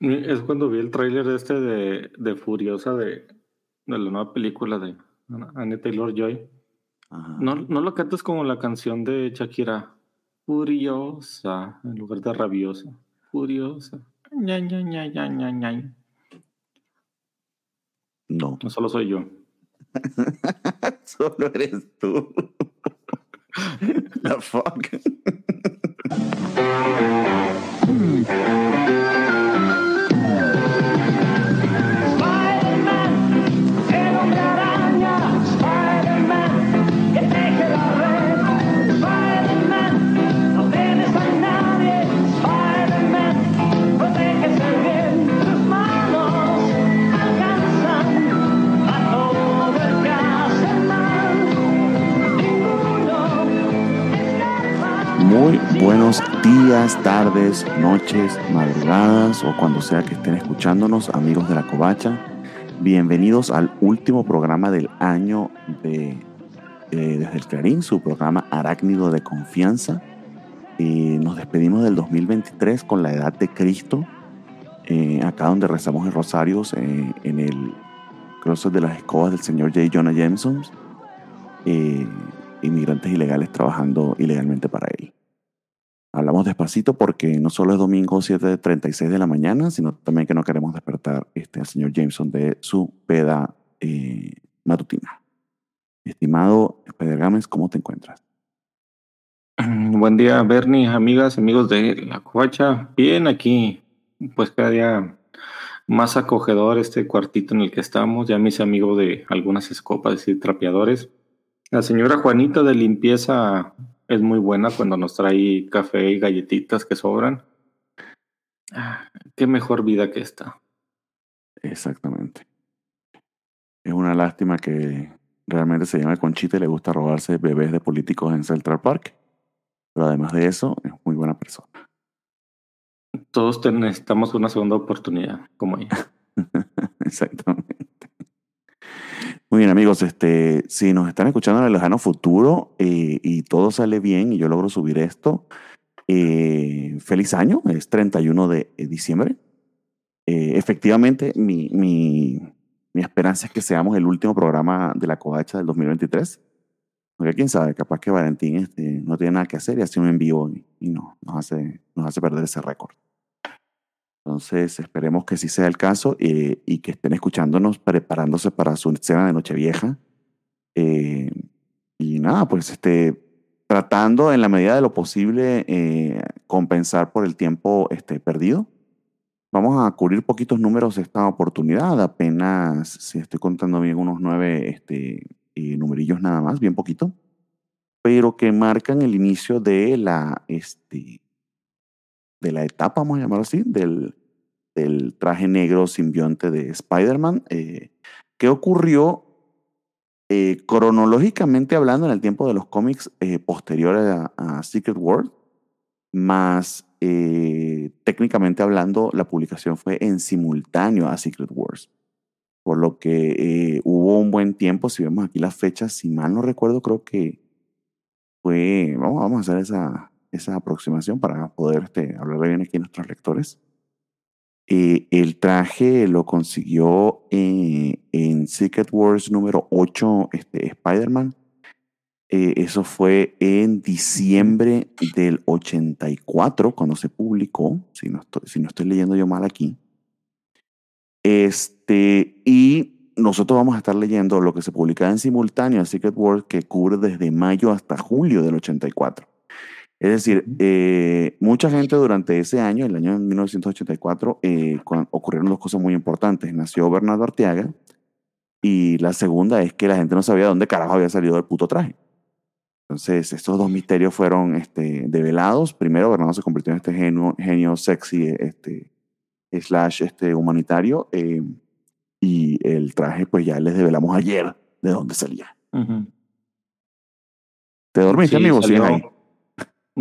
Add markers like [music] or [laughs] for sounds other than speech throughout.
Es cuando vi el tráiler este de, de Furiosa de, de la nueva película de Anne Taylor Joy. No, no lo cantas como la canción de Shakira. Furiosa, en lugar de rabiosa. Furiosa. Ña, ña, ña, ña, ña, ña. No. No solo soy yo. [laughs] Solo eres tú. [laughs] The fuck. [laughs] buenos días, tardes, noches, madrugadas o cuando sea que estén escuchándonos, amigos de la Covacha. Bienvenidos al último programa del año de eh, Desde el Clarín, su programa Arácnido de Confianza. Eh, nos despedimos del 2023 con la edad de Cristo, eh, acá donde rezamos el rosario eh, en el closet de las escobas del señor J. Jonah Jameson, inmigrantes ilegales trabajando ilegalmente para él. Hablamos despacito porque no solo es domingo 7.36 de la mañana, sino también que no queremos despertar este, al señor Jameson de su peda eh, matutina. Estimado Pedro ¿cómo te encuentras? Buen día, Bernie, amigas, amigos de la Covacha. Bien, aquí, pues cada día más acogedor este cuartito en el que estamos. Ya me hice amigo de algunas escopas y trapeadores. La señora Juanita de limpieza es muy buena cuando nos trae café y galletitas que sobran. Ah, Qué mejor vida que esta. Exactamente. Es una lástima que realmente se llame Conchita y le gusta robarse bebés de políticos en Central Park. Pero además de eso, es muy buena persona. Todos necesitamos una segunda oportunidad, como ella. [laughs] Exactamente. Muy bien, amigos. Este, si nos están escuchando en el lejano futuro eh, y todo sale bien y yo logro subir esto, eh, feliz año. Es 31 de diciembre. Eh, efectivamente, mi, mi, mi esperanza es que seamos el último programa de la covacha del 2023. Porque quién sabe, capaz que Valentín este, no tiene nada que hacer y hace un en vivo y, y no, nos hace, nos hace perder ese récord. Entonces, esperemos que sí sea el caso eh, y que estén escuchándonos, preparándose para su cena de Nochevieja. Eh, y nada, pues este, tratando en la medida de lo posible eh, compensar por el tiempo este, perdido. Vamos a cubrir poquitos números esta oportunidad, apenas, si estoy contando bien, unos nueve este, eh, numerillos nada más, bien poquito, pero que marcan el inicio de la, este, de la etapa, vamos a llamarlo así, del, del traje negro simbionte de Spider-Man. Eh, ¿Qué ocurrió eh, cronológicamente hablando en el tiempo de los cómics eh, posteriores a, Secret World? Más eh, técnicamente hablando, la publicación fue en simultáneo a Secret Wars. Por lo que hubo un buen tiempo, si vemos aquí las fechas, si mal no recuerdo, creo que fue, vamos, vamos a hacer esa, esa aproximación para poder este, hablar bien aquí a nuestros lectores. Eh, el traje lo consiguió eh, en Secret Wars número 8, este, Spider-Man. Eh, eso fue en diciembre del 84, cuando se publicó, si no estoy, leyendo yo mal aquí. Este, y nosotros vamos a estar leyendo lo que se publicaba en simultáneo a Secret Wars, que cubre desde mayo hasta julio del 84. Es decir, eh, mucha gente durante ese año, el año 1984, eh, ocurrieron dos cosas muy importantes. Nació Bernardo Arteaga y la segunda es que la gente no sabía de dónde carajo había salido el puto traje. Entonces, estos dos misterios fueron este, develados. Primero, Bernardo se convirtió en este genio, genio sexy, este, slash este, humanitario. eh, y el traje, pues ya les develamos ayer de dónde salía. ¿Te dormiste, Sí, amigo? ¿Sigues salió- ahí?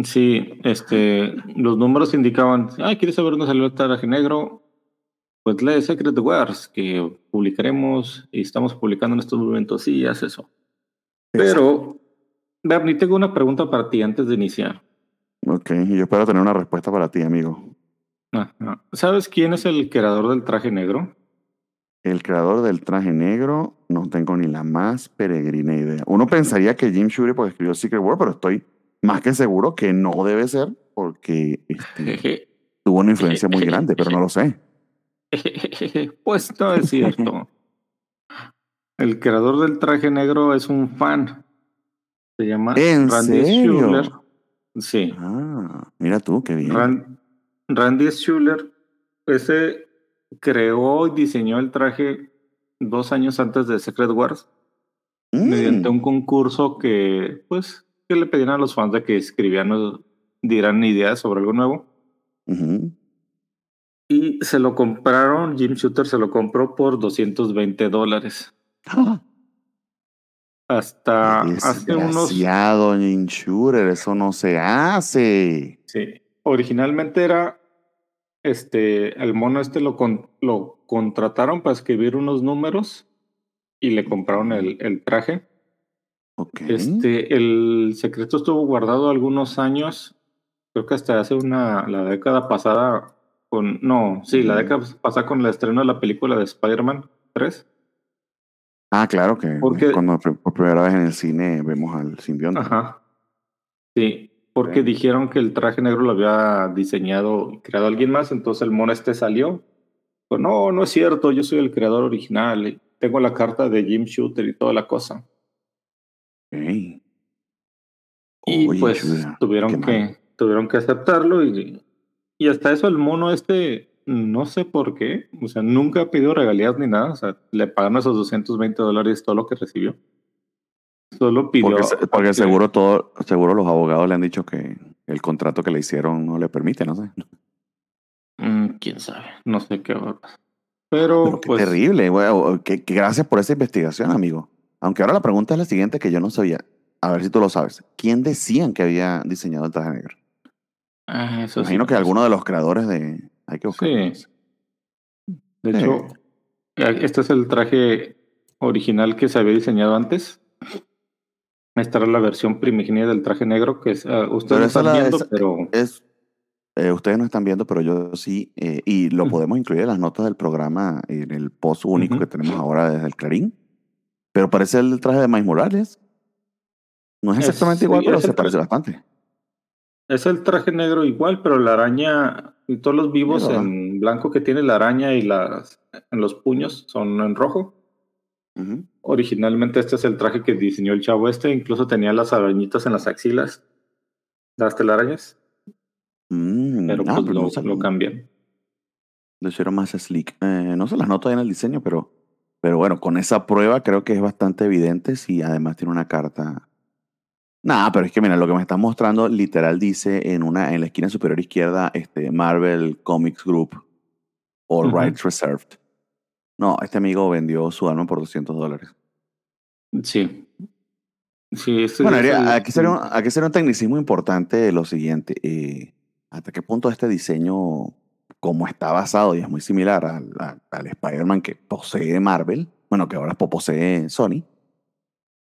Sí, este, los números indicaban, ah, ¿quieres saber dónde salió el traje negro? Pues lee Secret Wars, que publicaremos y estamos publicando en estos momentos. Sí, haz eso. Pero, Bernie, tengo una pregunta para ti antes de iniciar. Ok, y yo espero tener una respuesta para ti, amigo. Ajá. ¿Sabes quién es el creador del traje negro? El creador del traje negro, no tengo ni la más peregrina idea. Uno pensaría que Jim Shooter porque escribió Secret War, pero estoy más que seguro que no debe ser porque este, tuvo una influencia muy grande, pero no lo sé. [laughs] Pues no es cierto. El creador del traje negro es un fan. Se llama ¿En Randy serio? Schuller. Sí. Ah, mira tú, qué bien. Ran- Randy Schuller, ese creó y diseñó el traje dos años antes de Secret Wars Mm, mediante un concurso que, pues, que le pedían a los fans de que escribían o dieran ideas sobre algo nuevo. Y se lo compraron, Jim Shooter se lo compró por 220 dólares. Ah, [gasps] Hasta hace unos... Jim Shooter, eso no se hace. Sí. Originalmente era, este, el mono este lo, con- lo contrataron para escribir unos números y le compraron el, el traje. Este, el secreto estuvo guardado algunos años, creo que hasta hace una, la década pasada, con, no, sí, la década pasada con el estreno de la película de Spider-Man 3. Ah, claro que Porque- cuando por primera vez en el cine vemos al simbionte. Ajá. Sí, porque dijeron que el traje negro lo había diseñado y creado alguien más, entonces el mono este salió. Pues no, no es cierto, yo soy el creador original, tengo la carta de Jim Shooter y toda la cosa. Y Oye, pues qué tuvieron mal. que, tuvieron que aceptarlo y, y hasta eso el mono este, no sé por qué, o sea, nunca pedido regalías ni nada, o sea, le pagaron esos 220 dólares todo lo que recibió. Solo pidió... Porque, se- porque que- seguro todo, seguro los abogados le han dicho que el contrato que le hicieron no le permite, no sé. Mm, quién sabe, no sé qué va a pasar. Pero, Pero qué pues, terrible, güey. Que gracias por esa investigación, amigo. Aunque ahora la pregunta es la siguiente que yo no sabía. A ver si tú lo sabes. ¿Quién decían que había diseñado el traje negro? ah, eso Me sí, imagino que alguno de los creadores de... Hay que buscar. Sí. De Sí. hecho, eh, este es el traje original que se había diseñado antes. Esta era la versión primigenia del traje negro que es, ah, ustedes no están la- viendo, esa- pero Es, eh, ustedes no están viendo, pero yo sí. eh, y lo podemos incluir en las notas del programa, en el post único que tenemos ahora desde el Clarín. Pero parece el traje de Miles Morales. No es Es- exactamente sí, igual, pero se parece bastante. es el traje negro igual, pero la araña y todos los vivos en blanco que tiene la araña y las en los puños son en rojo. Originalmente este es el traje que diseñó el chavo este, incluso tenía las arañitas en las axilas, las telarañas, Mm, pero ah, pues pero lo, no lo cambian. Lo hicieron más sleek. Eh, no se las noto ahí en el diseño, pero, pero bueno, con esa prueba creo que es bastante evidente si además tiene una carta. Nah, pero es que mira, lo que me está mostrando literal dice en una en la esquina superior izquierda este Marvel Comics Group All. Rights Reserved. No, este amigo vendió su alma por 200 dólares. Sí. Sí, Bueno, haría- aquí sería, un, aquí sería un tecnicismo importante lo siguiente. eh, ¿Hasta qué punto este diseño, como está basado y es muy similar al, al- al Spider-Man que posee Marvel, bueno, que ahora posee Sony,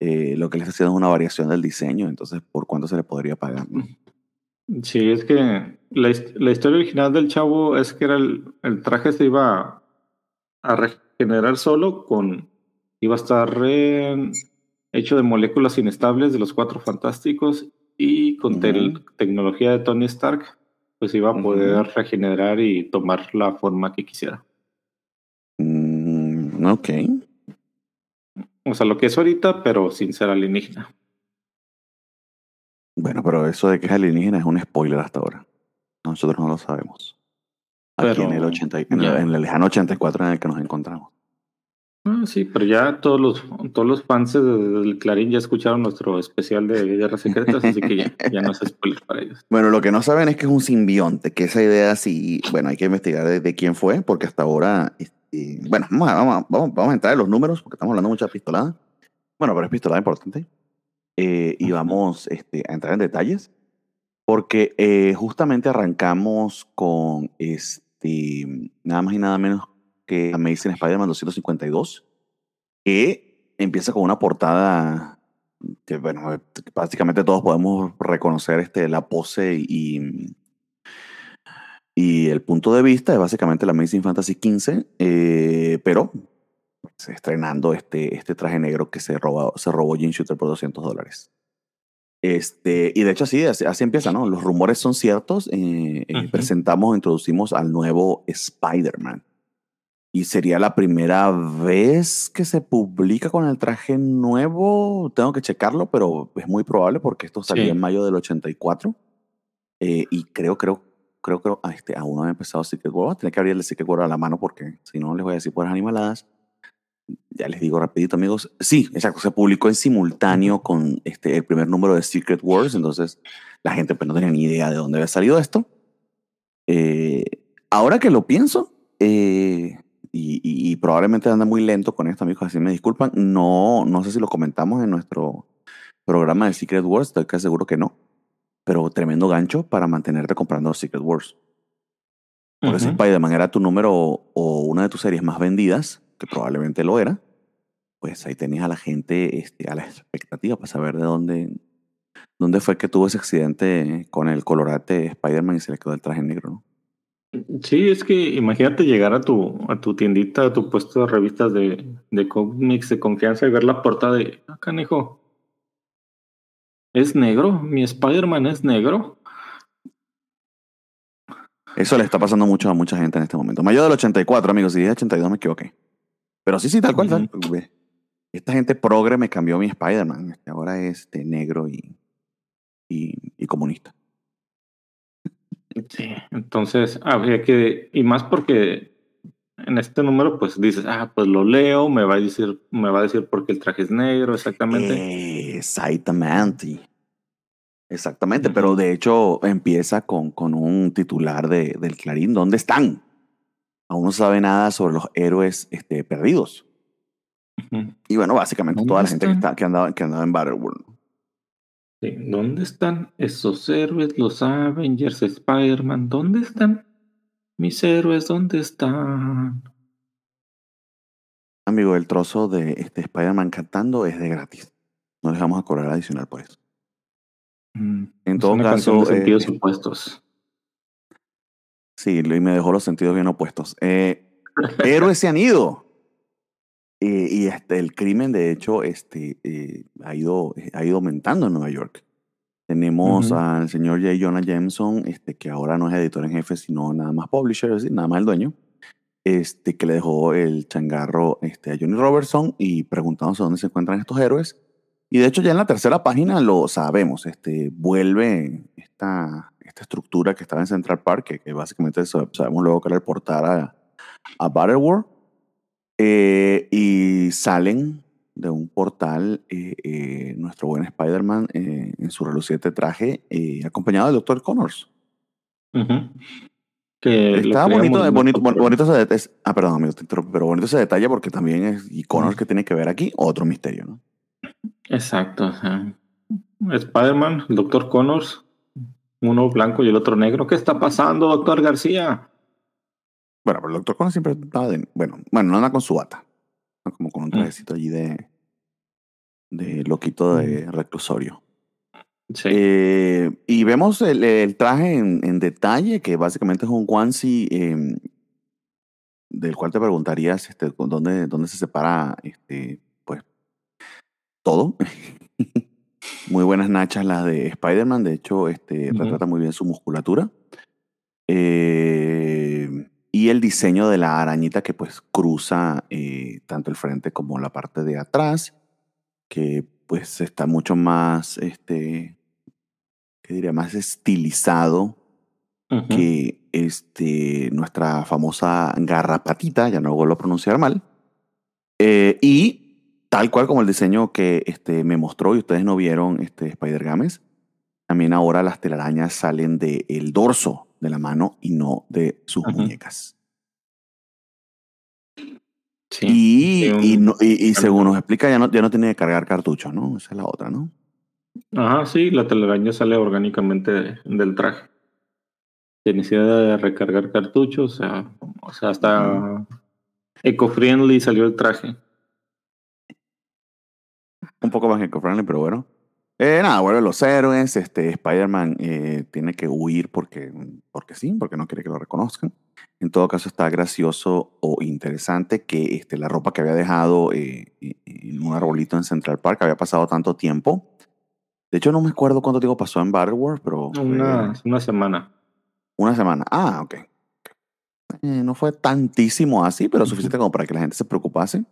eh, lo que les haciendo es una variación del diseño, entonces, ¿por cuánto se le podría pagar? no? Sí, es que la, his- la historia original del chavo es que era el, el traje se iba a regenerar solo con iba a estar hecho de moléculas inestables de los cuatro fantásticos y con tecnología de Tony Stark pues iba a poder regenerar y tomar la forma que quisiera. Mm, ok. O sea, lo que es ahorita, pero sin ser alienígena. Bueno, pero eso de que es alienígena es un spoiler hasta ahora. Nosotros no lo sabemos. Aquí Pero en el, 80, y- en, el, en el lejano 84 en el que nos encontramos. Ah, sí, pero ya todos los, todos los fans de- del Clarín ya escucharon nuestro especial de Guerras Secretas, así que ya, ya no es spoiler para ellos. Bueno, lo que no saben es que es un simbionte, que esa idea sí, bueno, hay que investigar de, de quién fue, porque hasta ahora, este, bueno, vamos a, vamos, vamos, vamos a entrar en los números, porque estamos hablando mucha pistolada. Bueno, pero es pistolada importante. Eh, y vamos este, a entrar en detalles, porque eh, justamente arrancamos con este, nada más y nada menos que Amazing Spider-Man 252, que empieza con una portada que, bueno, básicamente todos podemos reconocer este, la pose y, Y el punto de vista es básicamente la Amazing Fantasy 15, eh, pero pues, estrenando este, este traje negro que se, roba, se robó Jim Shooter por 200 dólares. Este, y de hecho así, así, así empieza, ¿no? Los rumores son ciertos. eh, eh. Presentamos, introducimos al nuevo Spider-Man. Y sería la primera vez que se publica con el traje nuevo. Tengo que checarlo, pero es muy probable porque esto salió Sí. en mayo del 84. Eh, y creo, creo, creo, creo, ah, este, aún no he empezado Secret World. Voy a tener que abrir el Secret World a la mano porque si no les voy a decir puras animaladas. Ya les digo rapidito, amigos. Sí, exacto. Se publicó en simultáneo con este, el primer número de Secret Wars. Entonces, la gente pues, no tenía ni idea de dónde había salido esto. Eh, ahora que lo pienso, eh, y, y- y probablemente anda muy lento con esto, amigos, así me disculpan. No, no sé si lo comentamos en nuestro programa de Secret Wars, estoy casi seguro que no. Pero tremendo gancho para mantenerte comprando Secret Wars. Porque si Ujú. Spider-Man era tu número o una de tus series más vendidas, que probablemente lo era, pues ahí tenías a la gente este, a la expectativa para saber de dónde, dónde fue que tuvo ese accidente con el colorate Spider-Man y se le quedó el traje negro, ¿no? Sí, es que imagínate llegar a tu, a tu tiendita, a tu puesto de revistas de, de cómics de confianza y ver la portada de, ah, canijo, ¿es negro? ¿Mi Spider-Man es negro? Eso le está pasando mucho a mucha gente en este momento. Mayo del 84, amigos, si dije 82 me equivoqué. Pero sí, sí, tal cual. tal. Esta gente progre me cambió mi Spider-Man. Este, ahora es este, negro y, y, y comunista. Sí, entonces habría que, y más porque en este número, pues dices, ah, pues lo leo, me va a decir, me va a decir por qué el traje es negro, exactamente. Exactamente. Exactamente, pero de hecho empieza con, con un titular de, del Clarín. ¿Dónde están? Aún no sabe nada sobre los héroes este, perdidos. Y bueno, básicamente ¿Dónde toda la gente que, está, que, andaba, que andaba en Battleworld. Sí, ¿Dónde están esos héroes, los Avengers, Spider-Man? ¿Dónde están mis héroes? ¿Dónde están? Amigo, el trozo de este Spider-Man cantando es de gratis. No les vamos a cobrar adicional por eso. Mm, En es todo caso, de sentidos eh, opuestos. Sí, y me dejó los sentidos bien opuestos. Eh, [laughs] héroes se han ido. Eh, y este, el crimen, de hecho, este, eh, ha, ido, ha ido aumentando en Nueva York. Tenemos Ujú. al señor J. Jonah Jameson, este, que ahora no es editor en jefe, sino nada más publisher, es decir, nada más el dueño, este, que le dejó el changarro este, a Johnny Robertson y preguntándose dónde se encuentran estos héroes. Y de hecho ya en la tercera página lo sabemos, este, vuelve esta, esta estructura que estaba en Central Park, que, que básicamente sa- sabemos luego que era el a, a Battleworld, eh, y salen de un portal eh, eh, nuestro buen Spider-Man en su reluciente traje, acompañado del Dr. Connors. Que Está bonito, bonito, ese detalle. Ah, perdón, amigo, pero bonito ese detalle porque también es, y Connors que tiene que ver aquí, otro misterio, ¿no? Exacto. Spider-Man, el Doctor Connors, uno blanco y el otro negro. ¿Qué está pasando, Doctor García? Bueno, pero el Dr. Connors siempre estaba de, bueno, bueno, no anda con su bata, ¿no? como con un Mm. trajecito allí de, de loquito de reclusorio. Sí. Eh, y vemos el, el traje en, en detalle, que básicamente es un onesie, eh, del cual te preguntarías este, dónde, dónde se separa este, pues, todo. [laughs] muy buenas nachas las de Spider-Man, de hecho, este, retrata muy bien su musculatura. Eh, y el diseño de la arañita que pues cruza eh, tanto el frente como la parte de atrás, que pues está mucho más, este, ¿qué diría? Más estilizado Ujú. que este, nuestra famosa garrapatita, ya no vuelvo a pronunciar mal, eh, y tal cual como el diseño que este, me mostró y ustedes no vieron este, Spider Games, también ahora las telarañas salen del dorso de la mano y no de sus muñecas. Sí. Y, un- y, no- y- y según nos explica, ya no, ya no tiene que cargar cartuchos, ¿no? Esa es la otra, ¿no? Ajá, sí, la telaraña sale orgánicamente de- del traje. Sin necesidad de recargar cartuchos, o sea, o sea hasta eco-friendly salió el traje. Un poco más eco-friendly, pero bueno. Eh, nada, vuelve los héroes. Este, Spider-Man eh, tiene que huir porque, porque sí, porque no quiere que lo reconozcan. En todo caso, está gracioso o interesante que este, la ropa que había dejado eh, eh, en un arbolito en Central Park había pasado tanto tiempo. De hecho, no me acuerdo cuánto tiempo pasó en Battleworld, pero. fue Una, una semana. una semana. Ah, ok. Eh, no fue tantísimo así, pero suficiente como para que la gente se preocupase.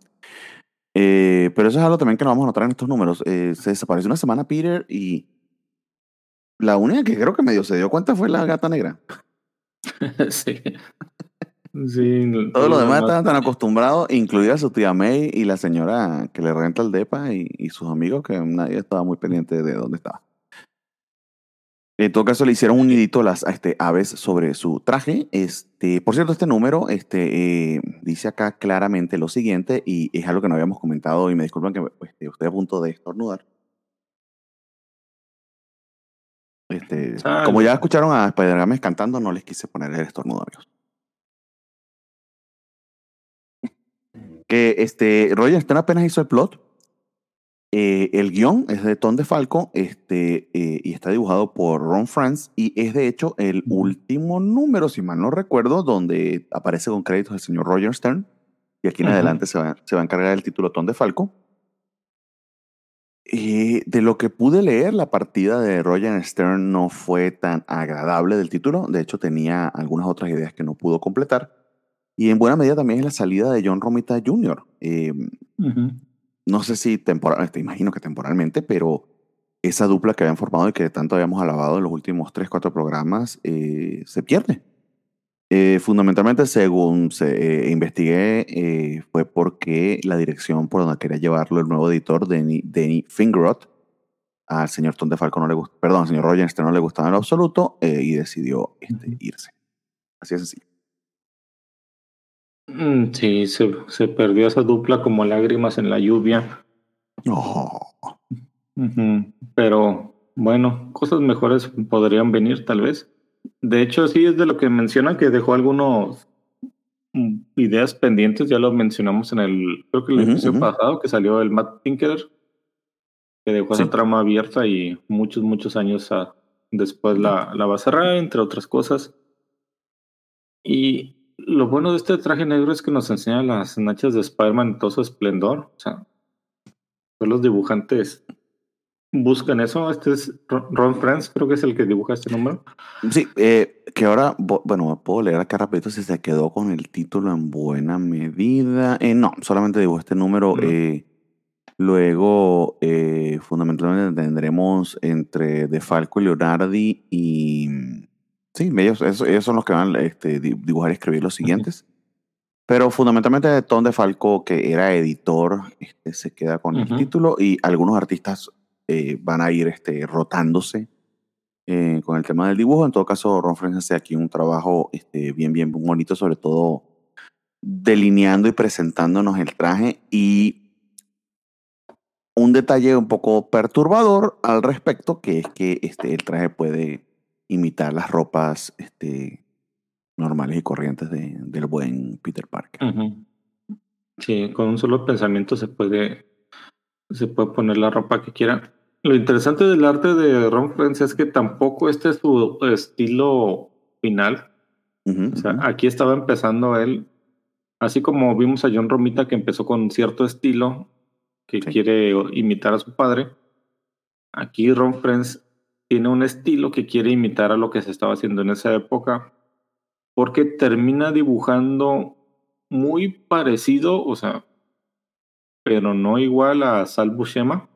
Eh, pero eso es algo también que nos vamos a notar en estos números. Eh, se desapareció una semana Peter y la única que creo que medio se dio cuenta fue la gata negra. [laughs] sí. Sí. Todo lo demás estaban tan acostumbrados, incluida su tía May y la señora que le renta el depa y, y sus amigos, que nadie estaba muy pendiente de dónde estaba. En todo caso, le hicieron un nidito las este, aves sobre su traje. Este, por cierto, este número este, eh, dice acá claramente lo siguiente, y es algo que no habíamos comentado, y me disculpan que este, estoy a punto de estornudar. Este, Sale. como ya escucharon a Spider-Games cantando, no les quise poner el estornudo, amigos. Que este, Roger Stern apenas hizo el plot. Eh, el guion es de Tom DeFalco este, eh, y está dibujado por Ron Franz y es de hecho el último número, si mal no recuerdo, donde aparece con créditos el señor Roger Stern y aquí en adelante se va, se va a encargar el título Tom DeFalco. Eh, de lo que pude leer, la partida de Roger Stern no fue tan agradable del título. De hecho, tenía algunas otras ideas que no pudo completar. Y en buena medida también es la salida de John Romita Jr. Eh, Ujú. No sé si temporal, te imagino que temporalmente, pero esa dupla que habían formado y que tanto habíamos alabado en los últimos 3, 4 programas eh, se pierde. Eh, fundamentalmente, según se, eh, investigué, fue porque la dirección por donde quería llevarlo el nuevo editor, Denny, Denny Fingeroth, al señor Tom DeFalco no le gustó, perdón, al señor Roger Stern no le gustaba en lo absoluto y decidió este, irse. Así es sencillo. Mm, Sí, se, se perdió esa dupla como lágrimas en la lluvia. Ujú. Pero bueno, cosas mejores podrían venir tal vez. De hecho, sí es de lo que mencionan que dejó algunos mm, ideas pendientes, ya lo mencionamos en el, creo que el episodio pasado que salió el Matt Tinker, que dejó Sí. esa trama abierta y muchos, muchos años a- después la, la va a cerrar, entre otras cosas. Y lo bueno de este traje negro es que nos enseña las nachas de Spider-Man en todo su esplendor. O sea, todos los dibujantes buscan eso. Este es Ron Franz, creo que es el que dibuja este número. Sí, eh, que ahora, bueno, puedo leer acá rapidito si se quedó con el título en buena medida. Eh, no, solamente digo este número. Eh, luego, eh, fundamentalmente tendremos entre De Falco y Leonardi y... Sí, ellos, ellos son los que van a este, di- dibujar y escribir los siguientes. Pero fundamentalmente Tom De Falco, que era editor, este, se queda con el Ujú. título y algunos artistas eh, van a ir este, rotándose eh, con el tema del dibujo. En todo caso, Ron Frenz hace aquí un trabajo este, bien, bien bonito, sobre todo delineando y presentándonos el traje y un detalle un poco perturbador al respecto, que es que este, el traje puede imitar las ropas este, normales y corrientes de- del buen Peter Parker. Sí, con un solo pensamiento se puede, se puede poner la ropa que quiera. Lo interesante del arte de Ron Frenz es que tampoco este es su estilo final. O sea, aquí estaba empezando él, así como vimos a John Romita que empezó con cierto estilo que Sí. quiere imitar a su padre. Aquí Ron Frenz tiene un estilo que quiere imitar a lo que se estaba haciendo en esa época, porque termina dibujando muy parecido, o sea, pero no igual a Sal Buscema.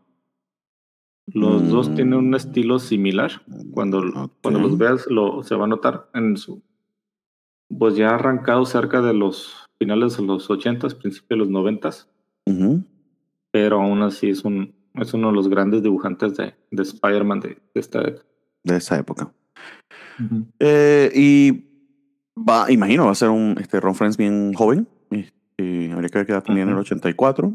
Los dos tienen un Mm. estilo similar. Cuando, cuando Ok. los veas lo, se va a notar en su... Pues ya arrancado cerca de los finales de los 80s, principios de los 90s, Ujú. pero aún así es, un, es uno de los grandes dibujantes de, de Spider-Man de, de esta década. De esa época. Eh, y va, imagino, va a ser un este, Ron Friends bien joven. Este, habría que ver qué edad tenía en el Ujú. 84.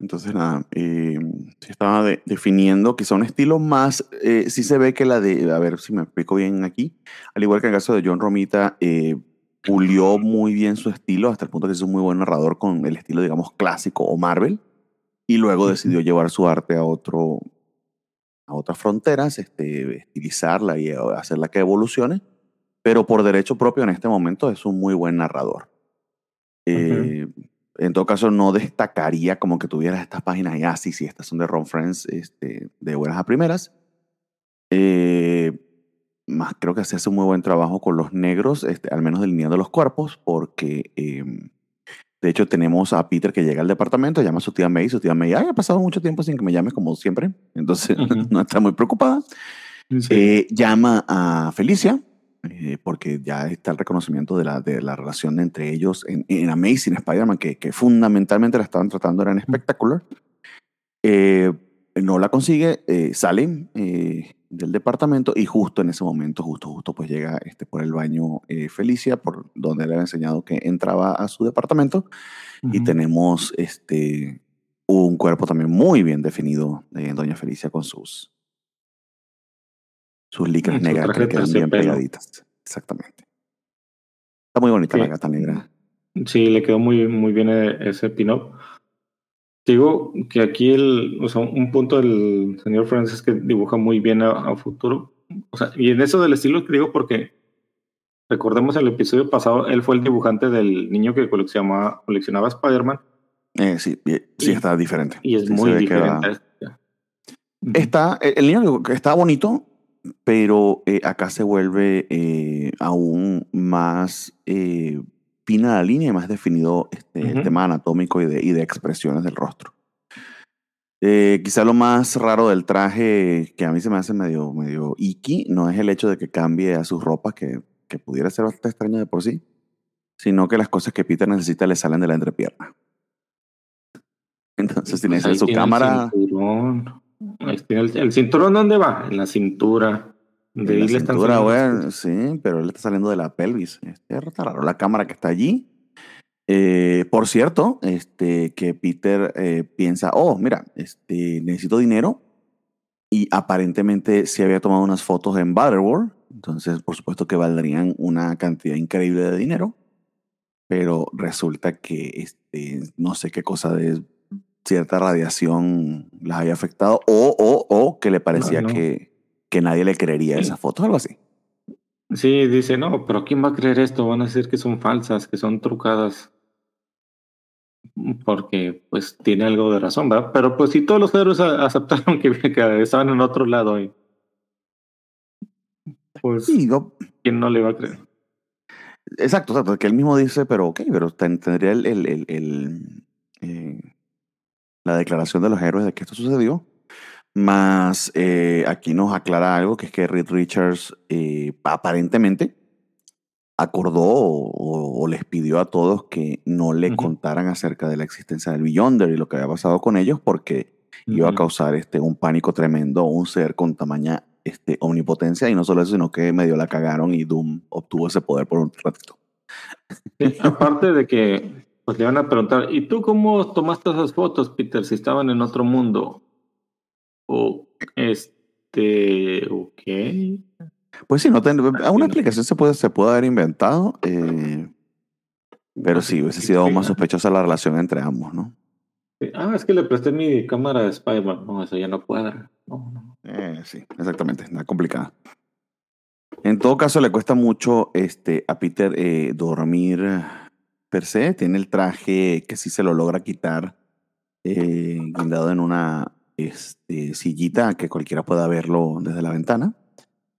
Entonces, nada, eh, se estaba de- definiendo quizá un estilo más. Eh, sí se ve que la de. A ver si me explico bien aquí. Al igual que en el caso de John Romita, eh, pulió muy bien su estilo hasta el punto que es un muy buen narrador con el estilo, digamos, clásico o Marvel. Y luego decidió llevar su arte a otro, a otras fronteras, este, estilizarla y hacerla que evolucione, pero por derecho propio en este momento es un muy buen narrador. Eh, En todo caso, no destacaría como que tuvieras estas páginas y, ah, sí, sí, estas son de Ron Friends, este, de buenas a primeras. Eh, más creo que se hace un muy buen trabajo con los negros, este, al menos delineando los cuerpos, porque eh, de hecho tenemos a Peter que llega al departamento, llama a su tía May, su tía May, ay, ha pasado mucho tiempo sin que me llame como siempre, entonces Ujú. [laughs] no está muy preocupada. Sí. Eh, llama a Felicia, eh, porque ya está el reconocimiento de la, de la relación entre ellos en, en Amazing Spider-Man, que, que fundamentalmente la estaban tratando era en Spectacular. Eh, no la consigue, eh, sale eh, del departamento y justo en ese momento, justo, justo, pues llega este, por el baño eh, Felicia, por donde le había enseñado que entraba a su departamento y Ujú. tenemos este, un cuerpo también muy bien definido de Doña Felicia con sus, sus licras Su negras que quedan bien terciopelo. pegaditas. Exactamente. Está muy bonita la Sí. gata negra. Sí, le quedó muy, muy bien e- ese pin-up. Digo que aquí el, o sea, un punto del señor Francis es que dibuja muy bien a, a futuro. O sea, y en eso del estilo que digo porque recordemos el episodio pasado, él fue el dibujante del niño que coleccionaba, coleccionaba Spider-Man Eh, sí, sí, Y- está diferente. y es Sí, muy diferente. Está, el el niño que está bonito, pero eh, acá se vuelve eh, aún más eh, fina la línea y más definido este, el Ujú. tema anatómico y de, y de expresiones del rostro. Eh, quizá lo más raro del traje que a mí se me hace medio, medio icky no es el hecho de que cambie a sus ropas, que, que pudiera ser bastante extraño de por sí, sino que las cosas que Peter necesita le salen de la entrepierna. Entonces tiene Pues que ahí ser su tiene el cámara. cinturón. Ahí tiene el, el cinturón, ¿dónde va? En la cintura. De la cintura, güey, sí, pero él está saliendo de la pelvis. Este, está raro la cámara que está allí. Eh, por cierto, este, que Peter eh, piensa, oh, mira, este, necesito dinero. Y aparentemente se había tomado unas fotos en Battleworld. Entonces, por supuesto que valdrían una cantidad increíble de dinero. Pero resulta que este, no sé qué cosa de cierta radiación las había afectado. O, o, o que le parecía no. que, que nadie le creería Sí. esas fotos, algo así. Sí, dice, no, pero ¿quién va a creer esto? Van a decir que son falsas, que son trucadas. Porque, pues, tiene algo de razón, ¿verdad? Pero, pues, si todos los héroes aceptaron que, [laughs] que estaban en otro lado, y, pues, Sí, ¿quién no le va a creer? exacto, exacto, que él mismo dice, pero ok, pero ten- tendría el, el- el- el, eh, la declaración de los héroes de que esto sucedió. Más eh, aquí nos aclara algo, que es que Reed Richards eh, aparentemente acordó o, les pidió a todos que no le contaran acerca de la existencia del Beyonder y lo que había pasado con ellos porque iba a causar este, un pánico tremendo a un ser con tamaña este, omnipotencia y no solo eso, sino que medio la cagaron y Doom obtuvo ese poder por un ratito. Sí, aparte de que, pues, le van a preguntar, ¿y tú cómo tomaste esas fotos, Peter, si estaban en otro mundo? O, este, ok. Pues sí, no ten- alguna Entiendo. explicación se puede, se puede haber inventado, eh, pero sí, hubiese sido aún más sospechosa la relación entre ambos, ¿no? Ah, es que le presté mi cámara de Spider-Man. No, eso ya no cuadra. No, no. Eh, sí, exactamente, está complicada. En todo caso, le cuesta mucho este, a Peter eh, dormir per se. Tiene el traje que sí se lo logra quitar eh, guindado en una este, sillita que cualquiera pueda verlo desde la ventana.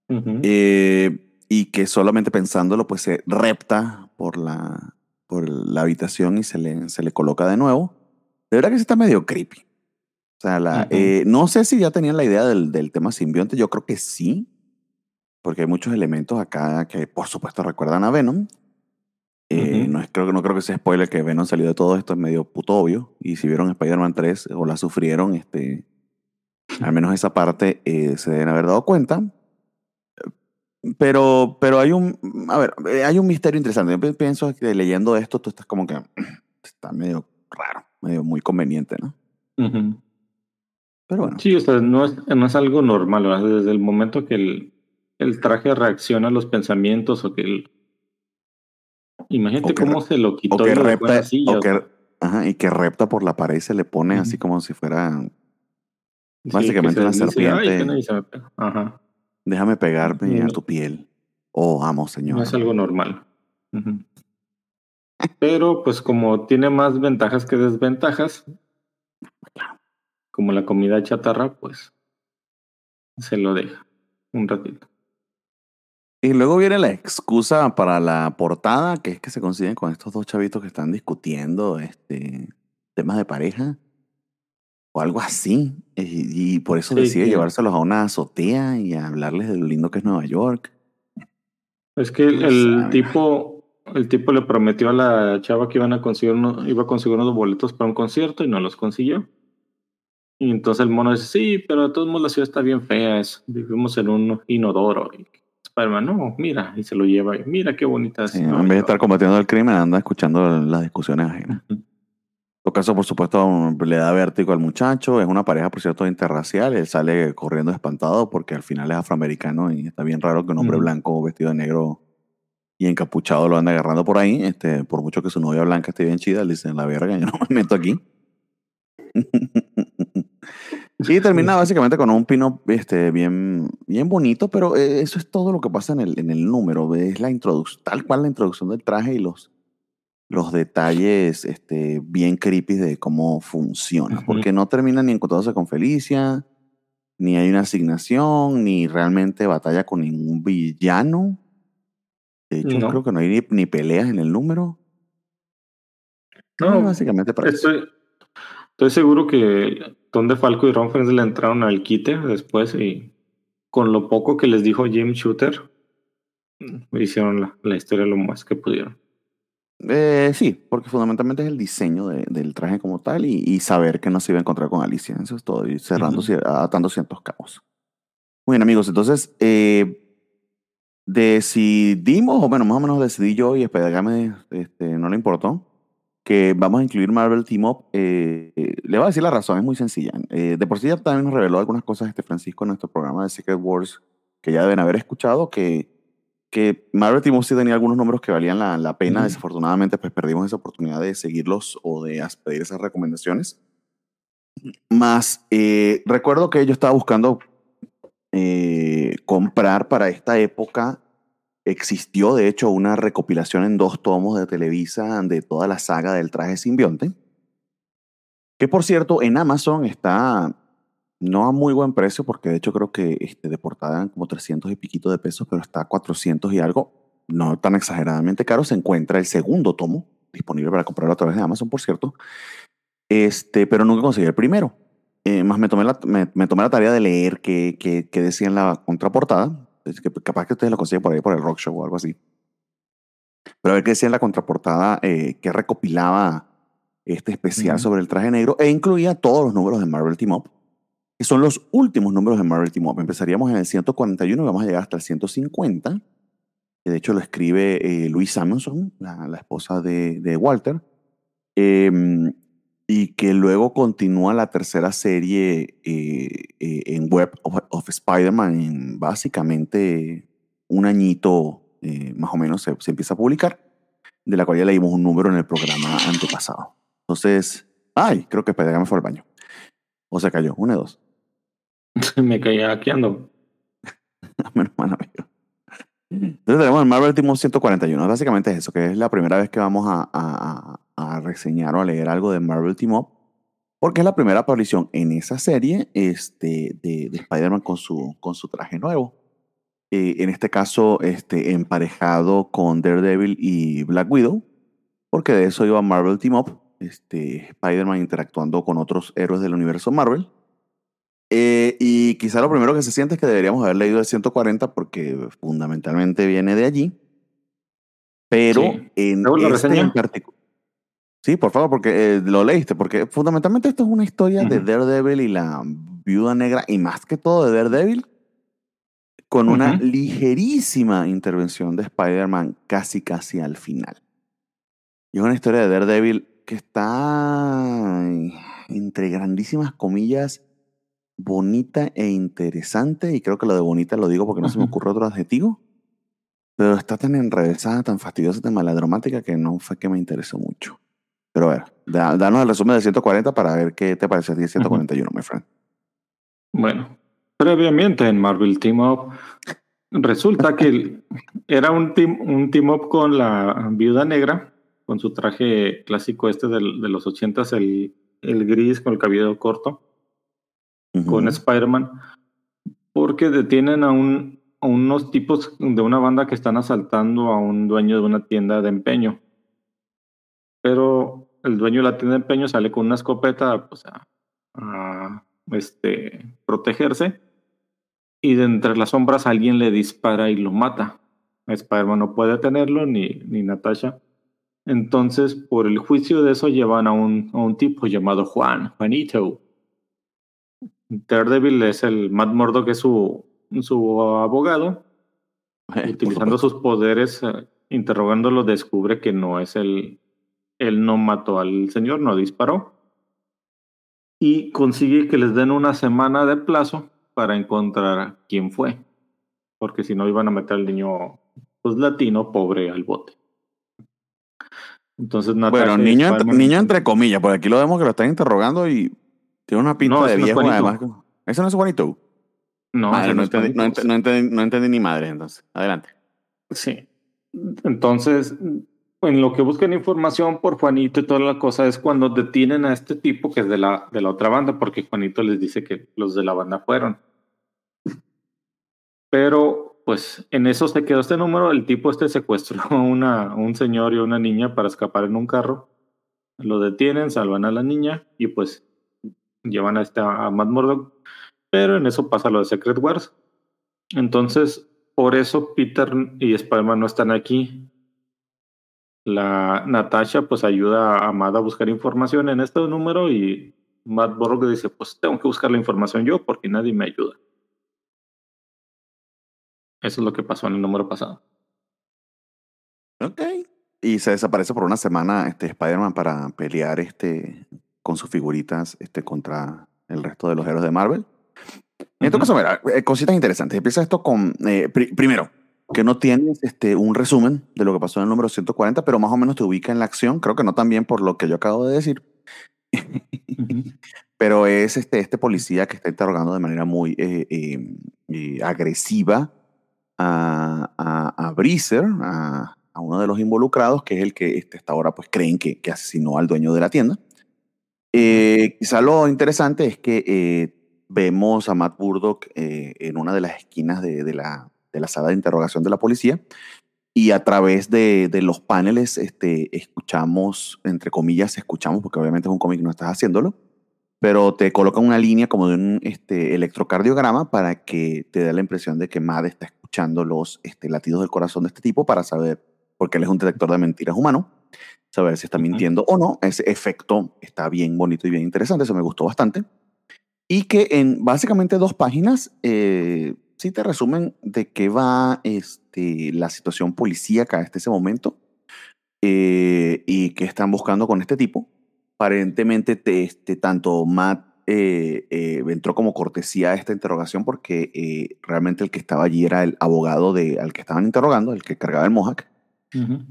Eh, y que solamente pensándolo, pues se repta por la, por la habitación y se le, se le coloca de nuevo. De verdad que sí está medio creepy. O sea, la, eh, no sé si ya tenían la idea del, del tema simbionte, yo creo que sí, porque hay muchos elementos acá que por supuesto recuerdan a Venom. Eh, Ujú. no, es, creo, que- no creo que sea spoiler que Venom salió de todo esto, es medio puto obvio. Y si vieron Spider-Man 3 o la sufrieron, este, al menos esa parte eh, se deben haber dado cuenta. Pero, pero hay un, a ver, eh, hay un misterio interesante. Yo pi- pienso que leyendo esto, tú estás como que [clears throat] está medio raro, medio muy conveniente, ¿no? Ujú. Pero bueno, Sí, o sea, no es, no es algo normal, ¿verdad? Desde el momento que el, el traje reacciona a los pensamientos o que el... Imagínate que cómo se lo quitó o que repta, o ajá, y que repta por la pared y se le pone así como si fuera Sí, Básicamente una se dice, "Ay, serpiente. que nadie se me pega". Ajá. Déjame pegarme a tu piel. Oh, amo, señor. No es algo normal. [laughs] Pero pues como tiene más ventajas que desventajas, como la comida chatarra, pues se lo deja un ratito. Y luego viene la excusa para la portada, que es que se consiguen con estos dos chavitos que están discutiendo este, temas de pareja o algo así. Y, y por eso Sí, decide llevárselos a una azotea y a hablarles de lo lindo que es Nueva York. Es que el, tipo, el tipo le prometió a la chava que iban a conseguir uno, iba a conseguir unos boletos para un concierto y no los consiguió. Y entonces el mono dice, sí, pero de todos modos la ciudad está bien fea, es- vivimos en un inodoro. Y Spider-Man, no, mira, y se lo lleva, mira qué bonita Sí, en vez de York". estar combatiendo el crimen, anda escuchando las discusiones ajenas. Ujú. En todo caso, por supuesto, le da vértigo al muchacho. Es una pareja, por cierto, interracial. Él sale corriendo espantado porque al final es afroamericano y está bien raro que un hombre blanco vestido de negro y encapuchado lo ande agarrando por ahí. Este, por mucho que su novia blanca esté bien chida, él dice, la verga, yo no me meto aquí. [laughs] y [laughs] termina básicamente con un pino este, bien, bien bonito, pero eh, eso es todo lo que pasa en el, en el número. Es la introducción, tal cual la introducción del traje y los, los detalles este, bien creepy de cómo funciona. Porque no termina ni encontrándose con Felicia, ni hay una asignación, ni realmente batalla con ningún villano. De hecho, No. creo que no hay ni, ni peleas en el número. No, básicamente para eso. estoy, estoy seguro que Don DeFalco y Ron Friends le entraron al quite después y con lo poco que les dijo Jim Shooter, mm, hicieron la, la historia lo más que pudieron. Eh, sí, porque fundamentalmente es el diseño de- del traje como tal y, y saber que no se iba a encontrar con Alicia. Eso es todo, y cerrando, Ujú. cier- atando ciertos cabos. Muy bien, amigos, entonces eh, decidimos, o bueno, más o menos decidí yo y Espedagame este, no le importó, que vamos a incluir Marvel Team Up. Eh, eh, le voy a decir la razón, es muy sencilla. Eh, de por sí ya también nos reveló algunas cosas este Francisco en nuestro programa de Secret Wars que ya deben haber escuchado, que que Marvel Team Up sí tenía algunos números que valían la, la pena. Ujú. Desafortunadamente, pues perdimos esa oportunidad de seguirlos o de pedir esas recomendaciones. Más, eh, recuerdo que yo estaba buscando eh, comprar para esta época. Existió, de hecho, una recopilación en dos tomos de Televisa de toda la saga del traje simbionte. Que por cierto, en Amazon está no a muy buen precio, porque de hecho creo que este, de portada como 300 y piquito de pesos, pero está a 400 y algo, no tan exageradamente caro. Se encuentra el segundo tomo, disponible para comprarlo a través de Amazon, por cierto. Este, pero nunca conseguí el primero. Eh, más me tomé, la, me tomé la tarea de leer qué, qué, qué decía en la contraportada. Capaz que ustedes lo consiguen por ahí, por el Rock Show o algo así. Pero a ver qué decía en la contraportada, eh, que recopilaba este especial Ujú. sobre el traje negro e incluía todos los números de Marvel Team Up que son los últimos números de Marvel Team Up. Empezaríamos en el 141 y vamos a llegar hasta el 150. que De hecho, lo escribe eh, Louise Samuelson, la, la esposa de, de Walter, em, y que luego continúa la tercera serie eh, eh, en Web of, of Spider-Man en básicamente un añito eh, más o menos se, se empieza a publicar, de la cual ya leímos un número en el programa antepasado. Entonces, ay, creo que me fue al baño. O se cayó, una de dos. [laughs] Me caía aquí ando. [laughs] Menos mal, amigo. Entonces tenemos el Marvel Team Up 141. Básicamente es eso, que es la primera vez que vamos a, a- a- reseñar o a leer algo de Marvel Team Up. Porque es la primera aparición en esa serie este, de, de Spider-Man con su, con su traje nuevo. Eh, en este caso, este, emparejado con Daredevil y Black Widow. Porque de eso iba Marvel Team Up. Este, Spider-Man interactuando con otros héroes del universo Marvel. Eh, y quizá lo primero que se siente es que deberíamos haber leído el 140 porque fundamentalmente viene de allí. Pero Sí. en ¿Luego la este reseña? en particular. Sí, por favor, porque eh, lo leíste, porque fundamentalmente esto es una historia de Ujú. Daredevil y la viuda negra, y más que todo de Daredevil, con una Ujú. ligerísima intervención de Spider-Man casi casi al final. Y es una historia de Daredevil que está, entre grandísimas comillas, bonita e interesante. Y creo que lo de bonita lo digo porque no se me ocurre otro adjetivo. Pero está tan enrevesada, tan fastidiosa, tan maladramática que no fue que me interesó mucho. Pero a ver, da- danos el resumen de 140 para ver qué te parece a ti el 141, my friend. Bueno, previamente en Marvel Team Up, resulta que era un team, un team up con la viuda negra, con su traje clásico este del- de los ochentas, el, el gris con el cabello corto, con Spider-Man, porque detienen a, un, a unos tipos de una banda que están asaltando a un dueño de una tienda de empeño. Pero el dueño de la tienda de empeño sale con una escopeta pues, a, a, este, protegerse. Y de entre las sombras alguien le dispara y lo mata. Spider-Man no puede detenerlo, ni, ni Natasha. Entonces, por el juicio de eso, llevan a un, a un tipo llamado Juan, Juanito. Daredevil es el Matt Murdock, que es su, su abogado. Eh, Utilizando sus poderes, eh, interrogándolo, descubre que no es el. Él no mató al señor, no disparó. Y consigue que les den una semana de plazo para encontrar quién fue. Porque si no, iban a meter al niño pues, latino pobre al bote. Entonces, Natasha Bueno, niño, niño entre comillas, porque aquí lo vemos que lo están interrogando y tiene una pinta No, de no es viejo Juanito. además. ¿Eso no es Juanito? No, Madre, ese no, no entendí, no, no entendí- no entendí ni madre, entonces. Adelante. Sí. Entonces, en lo que buscan información por Juanito y toda la cosa es cuando detienen a este tipo que es de la, de la otra banda, porque Juanito les dice que los de la banda fueron. Pero, pues, en eso se quedó este número. El tipo este secuestró a una, un señor y una niña para escapar en un carro. Lo detienen, salvan a la niña y pues llevan a, esta, a Matt Murdock. Pero en eso pasa lo de Secret Wars. Entonces, por eso Peter y Spider-Man no están aquí. La Natasha pues ayuda a Matt a buscar información en este número y Matt Murdock dice, pues tengo que buscar la información yo porque nadie me ayuda. Eso es lo que pasó en el número pasado. Ok. Y se desaparece por una semana este Spider-Man para pelear este, con sus figuritas este, contra el resto de los héroes de Marvel. En este Ujú. caso, mira, eh, cositas interesantes. Empieza esto con, eh, pri- primero, que no tienes este, un resumen de lo que pasó en el número 140, pero más o menos te ubica en la acción. Creo que no tan bien por lo que yo acabo de decir. [laughs] Pero es este, este policía que está interrogando de manera muy eh, eh, eh, agresiva a, a, a Breezer, a, a uno de los involucrados, que es el que este, hasta ahora pues creen que, que asesinó al dueño de la tienda. Eh, quizá lo interesante es que vemos a Matt Burdock en una de las esquinas de, de la, de la sala de interrogación de la policía y a través de, de los paneles este, escuchamos, entre comillas, escuchamos, porque obviamente es un cómic no estás haciéndolo, pero te coloca una línea como de un este, electrocardiograma para que te dé la impresión de que Matt está escuchando los este, latidos del corazón de este tipo para saber, porque él es un detector de mentiras humano, saber si está mintiendo o no. Ese efecto está bien bonito y bien interesante, eso me gustó bastante. Y que en básicamente dos páginas eh, sí te resumen de qué va este, la situación policíaca hasta ese momento eh, y qué están buscando con este tipo. Aparentemente, te, este, tanto Matt eh, eh, entró como cortesía a esta interrogación porque eh, realmente el que estaba allí era el abogado de, al que estaban interrogando, el que cargaba el Mohawk. Ujú.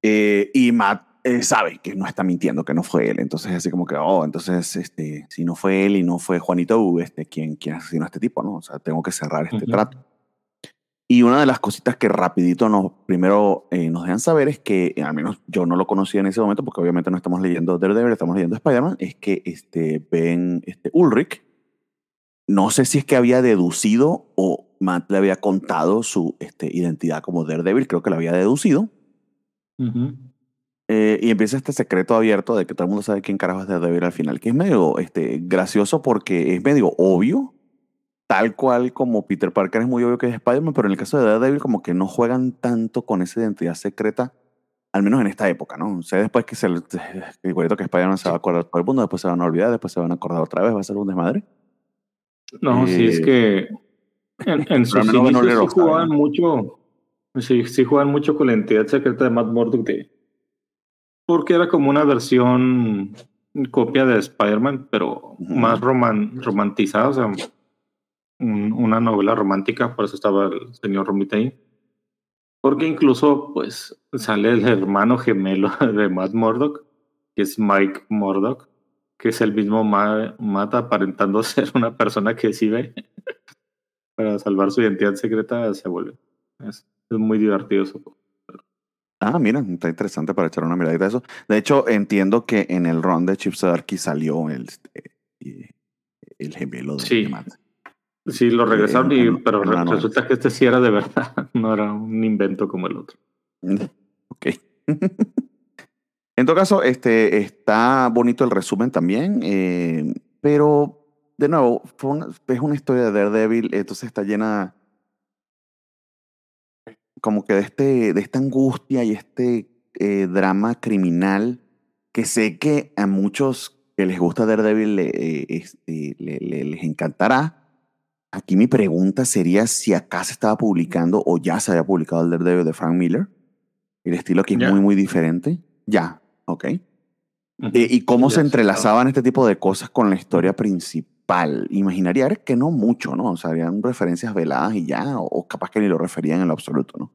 Eh, y Matt eh, sabe que no está mintiendo, que no fue él. Entonces, así como que, oh, entonces, este, si no fue él y no fue Juanito, este, ¿quién, quién asesinó a este tipo? ¿no? O sea, tengo que cerrar este trato. Y una de las cositas que rapidito nos, primero eh, nos dejan saber es que, eh, al menos yo no lo conocía en ese momento, porque obviamente no estamos leyendo Daredevil, estamos leyendo Spider-Man, es que este, Ben este, Ulrich, no sé si es que había deducido o Matt le había contado su este, identidad como Daredevil, creo que lo había deducido. Ujú. Eh, y empieza este secreto abierto de que todo el mundo sabe quién carajo es Daredevil al final, que es medio este, gracioso porque es medio obvio, tal cual como Peter Parker es muy obvio que es Spider-Man, pero en el caso de Daredevil como que no juegan tanto con esa identidad secreta, al menos en esta época, ¿no? O sea, después que se, [laughs] igualito que Spider-Man se va a acordar todo el mundo, después se van a olvidar, después se van a acordar otra vez, va a ser un desmadre. No, sí, es Eh, que en, en sus inicios no sí jugaban mucho, sí, sí jugaban mucho con la entidad secreta de Matt Murdock de, porque era como una versión copia de Spider-Man, pero más roman, romantizada, o sea, un- una novela romántica, por eso estaba el señor Romita ahí. Porque incluso, pues, sale el hermano gemelo [laughs] de Matt Murdock, que es Mike Murdock. que es el mismo ma- mata aparentando [laughs] ser una persona que sí ve [laughs] para salvar su identidad secreta se vuelve. Es, es muy divertido eso. Ah, mira, está interesante para echar una miradita a eso. De hecho, entiendo que en el run de Chip Zdarsky salió el, eh, el gemelo de Sí. Sí, lo regresaron, y, en- pero en resulta que este sí era de verdad, [laughs] no era un invento como el otro. [laughs] Ok. [laughs] en todo caso, este, está bonito el resumen también, eh, pero de nuevo, fue una- es una historia de Daredevil, entonces está llena como que de, este, de esta angustia y este eh, drama criminal que sé que a muchos que les gusta Daredevil le, eh, este, le- le- les encantará. Aquí mi pregunta sería si acá se estaba publicando o ya se había publicado el Daredevil de Frank Miller. El estilo aquí es muy, muy diferente. Ya, ok. Eh, ¿Y cómo se entrelazaban este tipo de cosas con la historia principal? Imaginaría que no mucho, ¿no? O sea, harían referencias veladas y ya, o, o capaz que ni lo referían en lo absoluto, ¿no?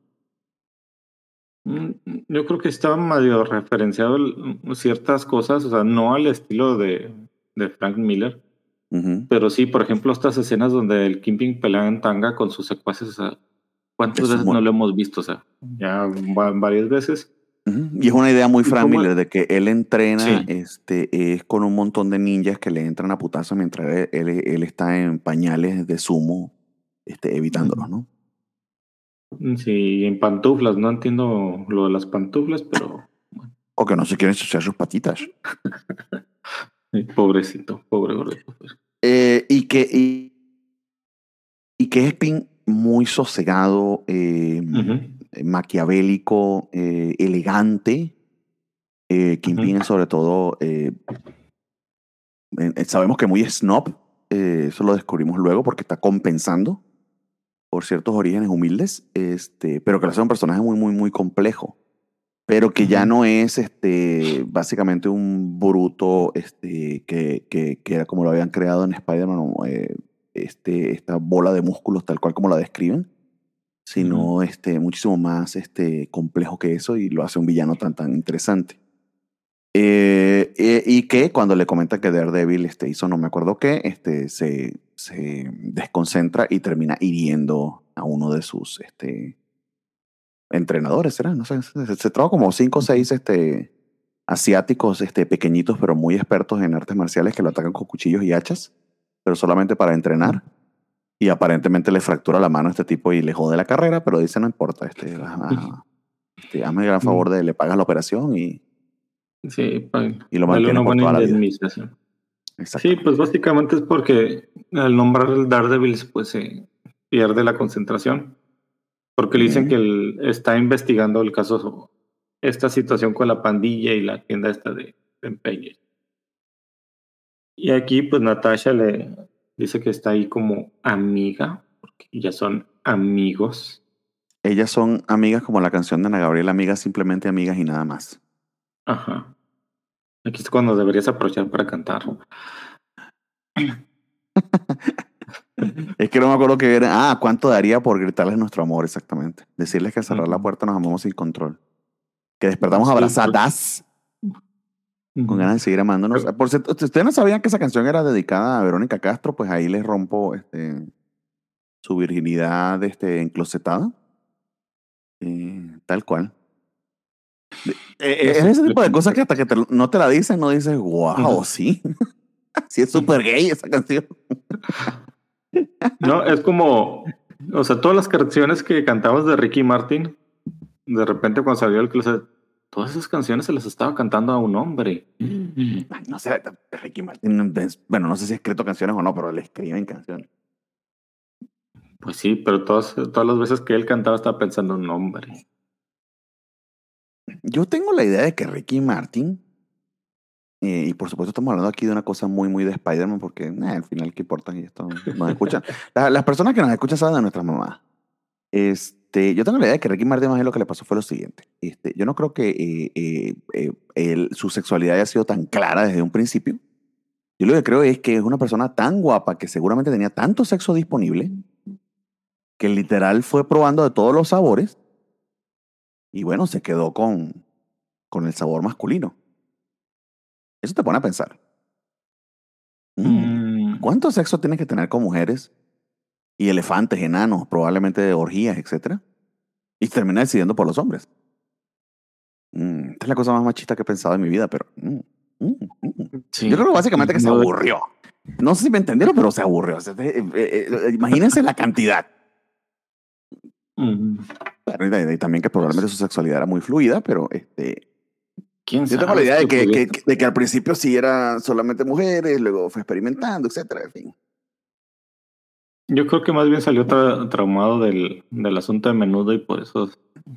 Mm, Yo creo que estaba medio referenciado el- ciertas cosas, o sea, no al estilo de, de Frank Miller, pero sí, por ejemplo, estas escenas donde el Kingpin pelea en tanga con sus secuaces, o sea, ¿cuántas es veces muy- no lo hemos visto? O sea, ya va- varias veces. Y es una idea muy ¿Y Frank Miller de que él entrena Sí. este, es con un montón de ninjas que le entran a putazos mientras él, él- él está en pañales de sumo este, evitándolos, ¿no? Mm, Sí, en pantuflas, no entiendo lo de las pantuflas, pero O que no se quieren ensuciar sus patitas. [laughs] pobrecito, pobre gordito. Eh, y que y, y que es Pin muy sosegado, eh. Maquiavélico, eh, elegante. Eh, Kingpin sobre todo, eh, eh, sabemos que muy snob, eh, eso lo descubrimos luego porque está compensando por ciertos orígenes humildes, este, pero que lo hace un personaje muy, muy, muy complejo. Pero que ya no es este, básicamente un bruto este, que, que, que era como lo habían creado en Spider-Man, eh, este, esta bola de músculos tal cual como la describen, sino este, muchísimo más este, complejo que eso y lo hace un villano tan, tan interesante. Eh, eh, y que cuando le comenta que Daredevil este, hizo no me acuerdo qué, este, se, se desconcentra y termina hiriendo a uno de sus este, entrenadores, ¿será? No sé, se, se trajo como cinco o seis este, asiáticos este, pequeñitos pero muy expertos en artes marciales que lo atacan con cuchillos y hachas, pero solamente para entrenar. Y aparentemente le fractura la mano a este tipo y le jode la carrera, pero dice no importa, este, ah, este, hazme el gran favor de le pagas la operación y, Sí, pa- y lo mantiene por toda la vida. Sí, pues básicamente es porque al nombrar el Daredevil pues se pierde la concentración. Porque le dicen que él está investigando el caso, esta situación con la pandilla y la tienda esta de, de empeños. Y aquí pues Natasha le dice que está ahí como amiga, porque ya son amigos. Ellas son amigas como la canción de Ana Gabriela, amigas simplemente amigas y nada más. Ajá. Aquí es cuando deberías aprovechar para cantar. [laughs] Es que no me acuerdo que era. Ah, ¿cuánto daría por gritarles nuestro amor? Exactamente. Decirles que al cerrar la puerta nos amamos sin control. Que despertamos Con ganas de seguir amándonos. Por cierto, si ustedes no sabían que esa canción era dedicada a Verónica Castro, pues ahí les rompo este, su virginidad este, enclosetada. Eh, tal cual. De- eh, es ese tipo de cosas que hasta que te- no te la dicen, no dices, wow, Ujú. sí. [laughs] sí, es súper gay esa canción. No, es como, o sea, todas las canciones que cantabas de Ricky Martin, de repente cuando salió el closet, todas esas canciones se las estaba cantando a un hombre. Ay, No sé, Ricky Martin, bueno, no sé si ha escrito canciones o no, pero le escriben canciones. Pues sí, pero todas, todas las veces que él cantaba estaba pensando en un hombre. Yo tengo la idea de que Ricky Martin, eh, y por supuesto estamos hablando aquí de una cosa muy, muy de Spider-Man, porque eh, al final, ¿qué importa? Y esto nos escuchan. [laughs] La- las personas que nos escuchan saben de nuestras mamás. Este, yo tengo la idea de que Ricky Martin más bien lo que le pasó fue lo siguiente. Este, yo no creo que eh, eh, eh, él- su sexualidad haya sido tan clara desde un principio. Yo lo que creo es que es una persona tan guapa que seguramente tenía tanto sexo disponible que literal fue probando de todos los sabores y bueno, se quedó con, con el sabor masculino. Eso te pone a pensar. Mm. Mm, ¿Cuánto sexo tienes que tener con mujeres y elefantes, enanos, probablemente de orgías, etcétera? Y termina decidiendo por los hombres. Mm, esta es la cosa más machista que he pensado en mi vida, pero. mm, mm, sí. Yo creo que básicamente que se aburrió. No sé si me entendieron, pero se aburrió. O sea, eh, eh, eh, imagínense la cantidad. Bueno, y, también que probablemente su sexualidad era muy fluida, pero este, ¿Quién yo tengo la idea de que, de que al principio sí era solamente mujeres, luego fue experimentando, etcétera, en fin. Yo creo que más bien salió tra- traumado del, del asunto de menudo y por eso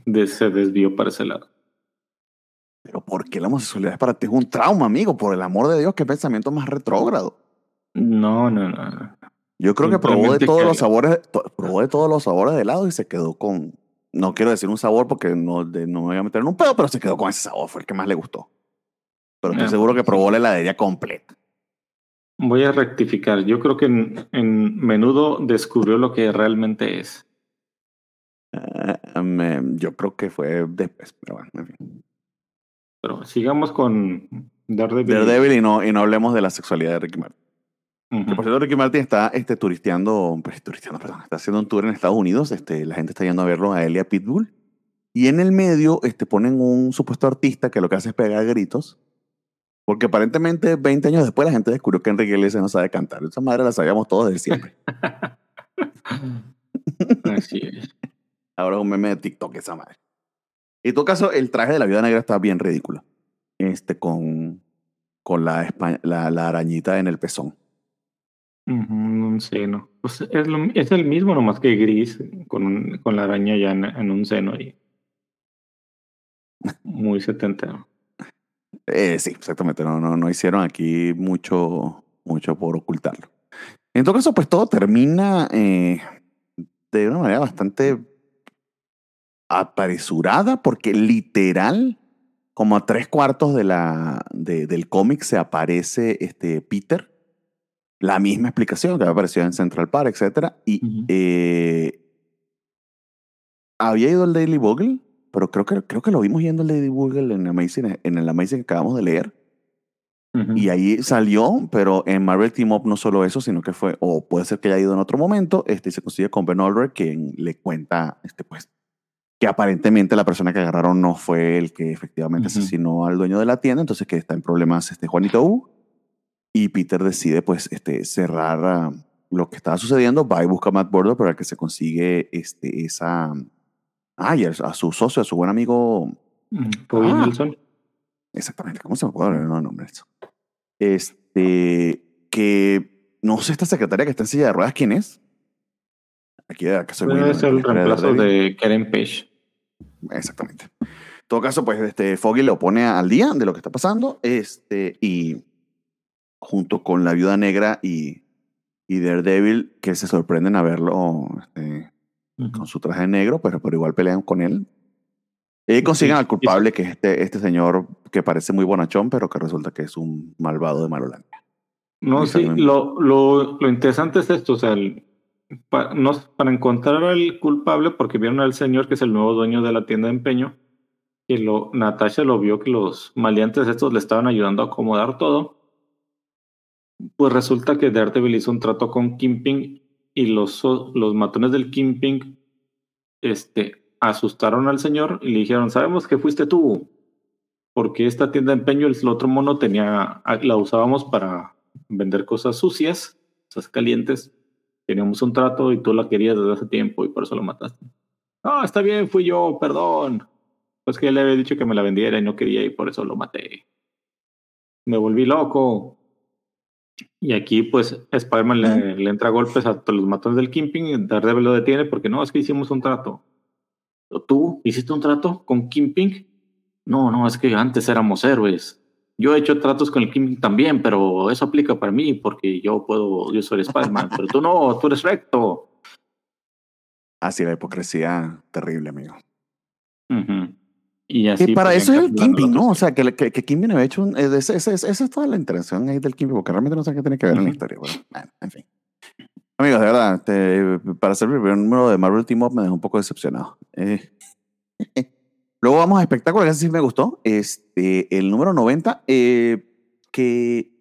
de- se desvió para ese lado. Pero ¿por qué la homosexualidad para ti es un trauma, amigo? Por el amor de Dios, qué pensamiento más retrógrado. No, no, no. no. Yo creo que probó de todos que- los sabores, to- probó de todos los sabores de helado y se quedó con, no quiero decir un sabor porque no, de- no me voy a meter en un pedo, pero se quedó con ese sabor, fue el que más le gustó. Pero estoy Ah, seguro que probó la heladería completa. Voy a rectificar. Yo creo que en, en menudo descubrió lo que realmente es. Ah, me- yo creo que fue después, pero bueno, en fin. Pero sigamos con Daredevil. Daredevil y no, y no hablemos de la sexualidad de Ricky Martin. Ujú. Que por cierto, Ricky Martin está este, turisteando, pues, turisteando, perdón, está haciendo un tour en Estados Unidos. Este, la gente está yendo a verlo a Elia Pitbull. Y en el medio este, ponen un supuesto artista que lo que hace es pegar gritos. Porque aparentemente 20 años después la gente descubrió que Enrique Iglesias no sabe cantar. Esa madre la sabíamos todos desde siempre. [laughs] Así es. Ahora es un meme de TikTok esa madre. En todo caso, el traje de la viuda negra está bien ridículo. Este, con, con la, espa- la, la arañita en el pezón. Un seno. Pues es, lo- es el mismo, nomás que gris, con, un- con la araña ya en, en un seno y muy setentero. Eh, sí, exactamente. No, no, no hicieron aquí mucho, mucho por ocultarlo. En todo caso, pues todo termina eh, de una manera bastante apresurada, porque literal, como a tres cuartos de la, de- del cómic se aparece este Peter. La misma explicación que había aparecido en Central Park, etcétera. Y eh, había ido al Daily Bugle, pero creo que, creo que lo vimos yendo Daily Bugle en, Amazing, en el Amazing que acabamos de leer. Ujú. Y ahí salió, pero en Marvel Team Up no solo eso, sino que fue, o puede ser que haya ido en otro momento, este, y se consigue con Ben Olver, quien le cuenta, este, pues, que aparentemente la persona que agarraron no fue el que efectivamente Ujú. asesinó al dueño de la tienda, entonces que está en problemas este Juanito U. Y Peter decide, pues, este, cerrar ah, lo que estaba sucediendo, va y busca a Matt Bordo para que se consigue este, esa... Ah, y a, su socio, a su buen amigo. Bobby Ah. Nelson. Exactamente, ¿cómo se me puede olvidar el nombre? Este, que no sé esta secretaria que está en silla de ruedas, ¿quién es? Aquí de que soy muy Puede ser el la reemplazo de Karen Page. Exactamente. En todo caso, pues este, Foggy lo pone al día de lo que está pasando este, y junto con la viuda negra y, y Daredevil, que se sorprenden a verlo este, Con su traje negro, pero, pero igual pelean con él. Y consiguen Sí, al culpable, que es este, este señor que parece muy bonachón, pero que resulta que es un malvado de Malolandia. No, sí, lo, lo, lo interesante es esto, o sea, el- pa- no, para encontrar al culpable, porque vieron al señor que es el nuevo dueño de la tienda de empeño, y lo, Natasha lo vio que los maleantes estos le estaban ayudando a acomodar todo, pues resulta que Daredevil hizo un trato con Kimping y los, los matones del Kimping este, asustaron al señor y le dijeron, sabemos que fuiste tú, porque esta tienda de empeño, el otro mono tenía, la usábamos para vender cosas sucias, cosas calientes. Teníamos un trato y tú la querías desde hace tiempo y por eso lo mataste. No, está bien, fui yo, perdón. Pues que le había dicho que me la vendiera y no quería y por eso lo maté. Me volví loco. Y aquí, pues, Spider-Man le, le entra golpes a todos los matones del Kimping y Daredevil lo detiene porque no, es que hicimos un trato. ¿Tú hiciste un trato con Kimping? No, no, es que antes éramos héroes. Yo he hecho tratos con el Kimping también, pero eso aplica para mí porque yo puedo, yo soy Spider-Man, pero tú no, tú eres recto. Así la hipocresía terrible, amigo. Ujú. Y así. Para eso es el la ¿no? O sea, que, que, que Kimping había hecho un... Esa esa- esa es toda la intención ahí del Kimping, porque realmente no sé qué tiene que ver en la historia. Bueno, bueno, en fin. Amigos, de verdad, este, para ser el primer número de Marvel Team Up me dejó un poco decepcionado. Eh, [laughs] Luego vamos a espectáculos, que sí me gustó. Este, el número 90, eh, que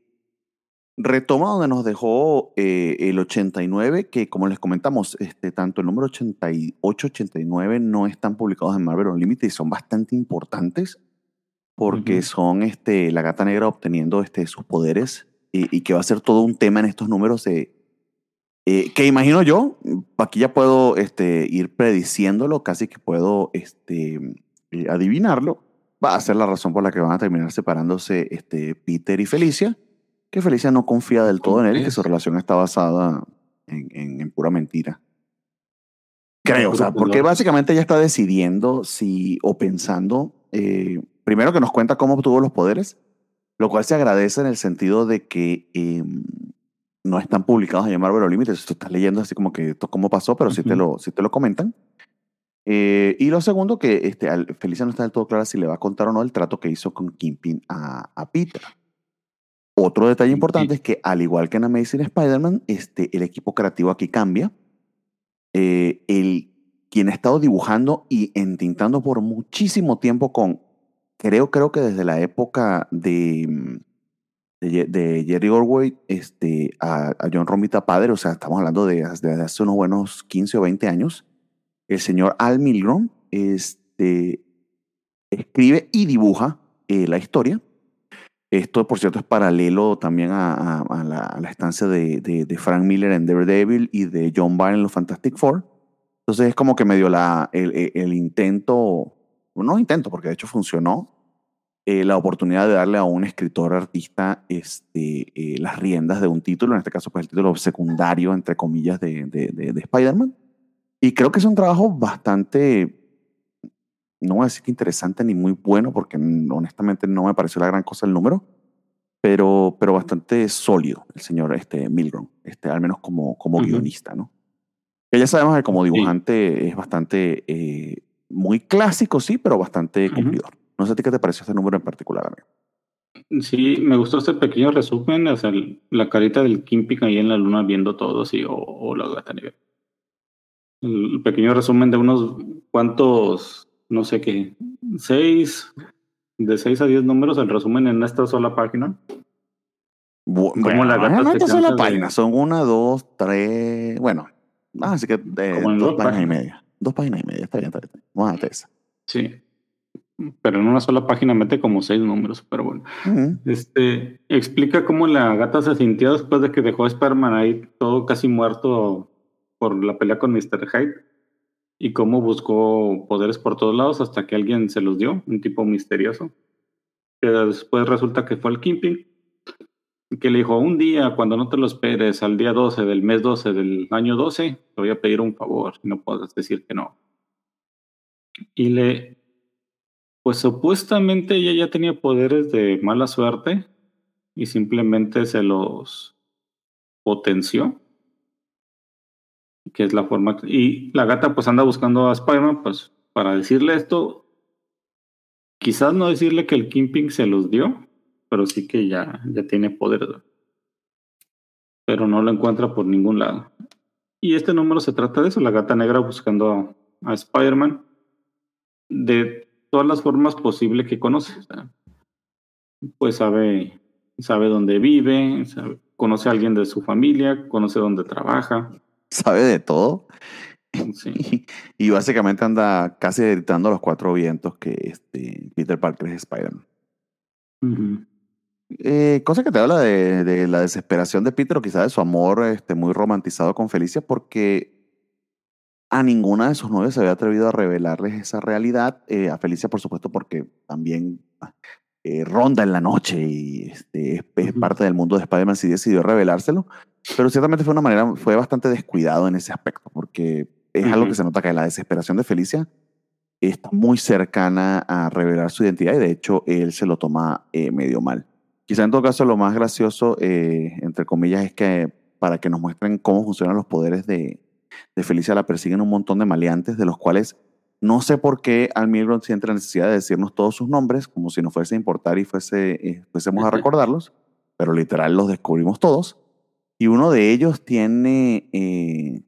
retoma donde nos dejó eh, el 89, que como les comentamos, este, tanto el número 88, 89 no están publicados en Marvel Unlimited y son bastante importantes porque son este, la gata negra obteniendo este, sus poderes y, y que va a ser todo un tema en estos números de, eh, que imagino yo, aquí ya puedo este, ir prediciéndolo, casi que puedo este, eh, adivinarlo, va a ser la razón por la que van a terminar separándose este, Peter y Felicia, que Felicia no confía del todo en él y que su relación está basada en, en- en pura mentira. Creo, o sea, porque básicamente ella está decidiendo si, o pensando, eh, primero que nos cuenta cómo obtuvo los poderes, lo cual se agradece en el sentido de que eh, no están publicados en Marvel. Tú estás leyendo así como que esto cómo pasó, pero sí, te lo, sí te lo comentan. Eh, y lo segundo, que este, Felicia no está del todo clara si le va a contar o no el trato que hizo con Kingpin a, a Peter. Otro detalle importante es que, al igual que en Amazing Spider-Man, este, el equipo creativo aquí cambia. Eh, el, quien ha estado dibujando y entintando por muchísimo tiempo con, creo, creo que desde la época de, mm, de, de Jerry Orwell este, a, a John Romita padre, o sea, estamos hablando de, de hace unos buenos 15 o 20 años, el señor Al Milgrom este, escribe y dibuja eh, la historia. Esto, por cierto, es paralelo también a, la, estancia de, Frank Miller en Daredevil y de John Byrne en los Fantastic Four. Entonces es como que medio la, el intento, no intento, porque de hecho funcionó, eh, la oportunidad de darle a un escritor artista este, eh, las riendas de un título, en este caso pues el título secundario, entre comillas, de, de, de- de Spider-Man. Y creo que es un trabajo bastante, no voy a decir que interesante ni muy bueno, porque honestamente no me pareció la gran cosa el número, pero, pero bastante sólido el señor este, Milgrom, este, al menos como, como Ujú. guionista, ¿no? Que ya sabemos que como Sí. dibujante es bastante, eh, muy clásico, sí, pero bastante Ujú. cumplidor. No sé a ti qué te pareció este número en particular, amigo. Sí, me gustó este pequeño resumen, o sea, la carita del Kingpin ahí en la luna viendo todo, sí, o, o la gata negra. El pequeño resumen de unos cuantos, no sé qué, seis, de seis a diez números, el resumen en esta sola página. Bu- Como bueno, la gata no es sola de- página, son una, dos, tres, bueno, ah, así que eh, en dos dos páginas y media. Dos páginas y media, está bien, está bien. Vamos a darte esa. Sí. Pero en una sola página mete como seis números, pero bueno. Este, explica cómo la gata se sintió después de que dejó a Spider-Man ahí todo casi muerto por la pelea con Mr. Hyde y cómo buscó poderes por todos lados hasta que alguien se los dio, un tipo misterioso. Que después resulta que fue el Kingpin, que le dijo, un día, cuando no te lo esperes, al día 12 del mes 12 del año 12, te voy a pedir un favor no puedes decir que no. Y le, pues supuestamente ella ya tenía poderes de mala suerte y simplemente se los potenció. Que es la forma. Y la gata pues anda buscando a Spider-Man pues para decirle esto. Quizás no decirle que el Kingpin se los dio, pero sí que ya, ya tiene. ¿verdad? Pero no lo encuentra por ningún lado. Y este número se trata de eso, la gata negra buscando a, Spider-Man de todas las formas posibles que conoce. pues sabe, sabe dónde vive, conoce a alguien de su familia, conoce dónde trabaja. Sabe de todo. Sí. Y, [laughs] y básicamente anda casi gritando a los cuatro vientos que este, Peter Parker es Spider-Man. Eh, cosa que te habla de, de la desesperación de Peter o quizás de su amor este, muy romantizado con Felicia porque a ninguna de sus novias se había atrevido a revelarles esa realidad. Eh, a Felicia, por supuesto, porque también eh, ronda en la noche y este, es, parte del mundo de Spider-Man, sí decidió revelárselo. Pero ciertamente fue una manera, fue bastante descuidado en ese aspecto porque es algo que se nota que la desesperación de Felicia está muy cercana a revelar su identidad y de hecho él se lo toma eh, medio mal. Quizá en todo caso lo más gracioso, eh, entre comillas, es que para que nos muestren cómo funcionan los poderes de, de Felicia la persiguen un montón de maleantes, de los cuales no sé por qué Al Milgrom siente la necesidad de decirnos todos sus nombres, como si nos fuese a importar y fuese, eh, fuésemos a recordarlos, pero literal los descubrimos todos. Y uno de ellos tiene eh,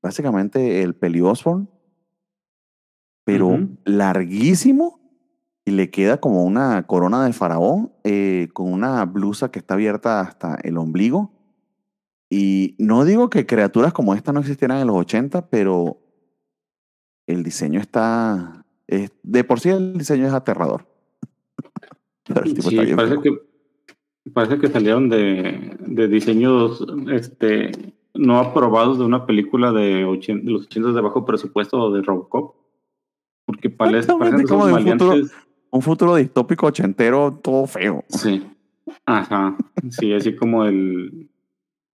básicamente el Peli Osborn, pero larguísimo y le queda como una corona de faraón eh, con una blusa que está abierta hasta el ombligo. Y no digo que criaturas como esta no existieran en los 80, pero el diseño está... es- de por sí el diseño es aterrador. Pero [laughs] el tipo Sí, está bien parece que, parece que salieron de, de diseños este, no aprobados de una película de, ochen- de los 80 de bajo presupuesto de Robocop. Porque parece, como de un futuro-. Un futuro distópico ochentero todo feo. Sí. Ajá. Sí, así como el,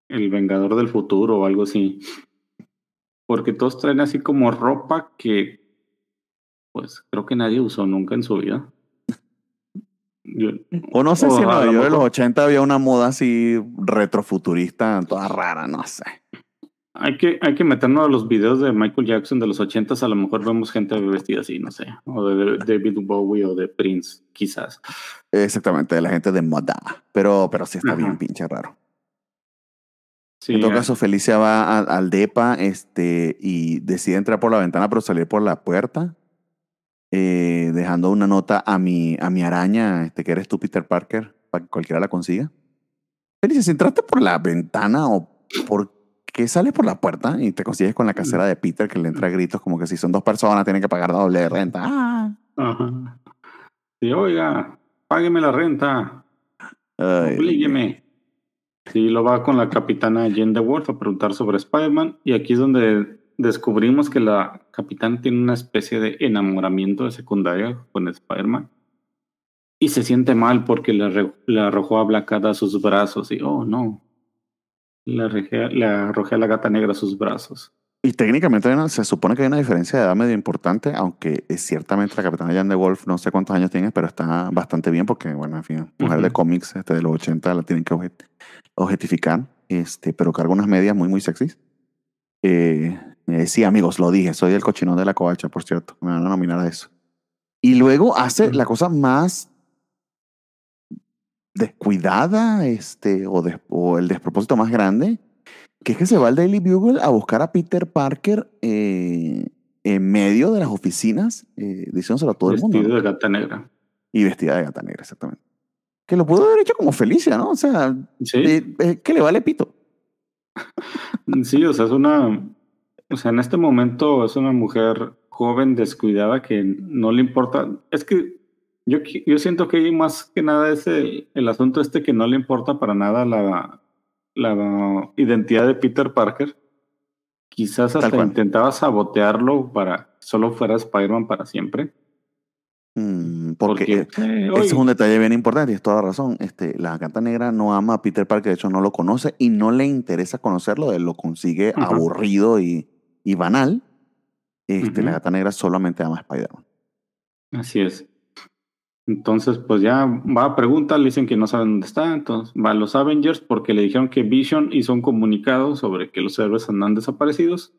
el Vengador del Futuro o algo así. Porque todos traen así como ropa que, pues, creo que nadie usó nunca en su vida. Yo- O no sé O si en Nueva York de los mejor- 80 había una moda así retrofuturista, toda rara, no sé. Hay que, hay que meternos a los videos de Michael Jackson de los 80 a lo mejor vemos gente vestida así, no sé. O de, de David Bowie o de Prince, quizás. Exactamente, de la gente de moda. Pero, pero sí está Ajá. bien pinche raro. Sí, en todo caso, Felicia va a- al DEPA este, y decide entrar por la ventana, pero salir por la puerta, eh, dejando una nota a mi, a mi araña, este, que eres tú, Peter Parker, para que cualquiera la consiga. Felicia, si entraste por la ventana o por qué sales por la puerta y te consigues con la casera de Peter que le entra a gritos como que si son dos personas tienen que pagar doble de renta. ¡Ah! Ajá. Sí, oiga, págueme la renta. Oblígueme. Sí, lo va con la capitana Jen de Wolf a preguntar sobre Spider-Man. Y aquí es donde descubrimos que la capitana tiene una especie de enamoramiento de secundaria con Spider-Man. Y se siente mal porque le, arrojó a Black a sus brazos. Y, oh, no. Le arrojé a la gata negra a sus brazos. Y técnicamente una- se supone que hay una diferencia de edad medio importante, aunque es ciertamente la capitana Jan de Wolf, no sé cuántos años tiene, pero está bastante bien porque, bueno, en fin, mujer de cómics este, de los 80 la tienen que objet- objetificar, este, pero carga unas medias muy, muy sexys. Eh, eh, sí, amigos, lo dije, soy el cochinón de la covacha, por cierto, me van a nominar a eso. Y luego hace la cosa más descuidada, este, o, des- o el despropósito más grande, que es que se va al Daily Bugle a buscar a Peter Parker eh, en medio de las oficinas, eh, diciéndoselo a todo el mundo. Vestido ¿no? de gata negra. Y vestida de gata negra, exactamente. Que lo pudo haber hecho como Felicia, ¿no? O sea, Sí. eh, eh, ¿qué le vale pito? [laughs] Sí, o sea, es una. O sea, en este momento es una mujer joven, descuidada, que no le importa. Es que yo, yo siento que más que nada ese, el asunto este que no le importa para nada la, la identidad de Peter Parker. Quizás hasta intentaba sabotearlo para que solo fuera Spider-Man para siempre. Mm, porque Porque, eh, eh, ese es un detalle bien importante y es toda razón. Este, la gata negra no ama a Peter Parker, de hecho no lo conoce y no le interesa conocerlo, él lo consigue aburrido y, y banal. Este, La gata negra solamente ama a Spider-Man. Así es. Entonces, pues ya va a preguntar, le dicen que no saben dónde está, entonces va a los Avengers porque le dijeron que Vision hizo un comunicado sobre que los héroes andan desaparecidos.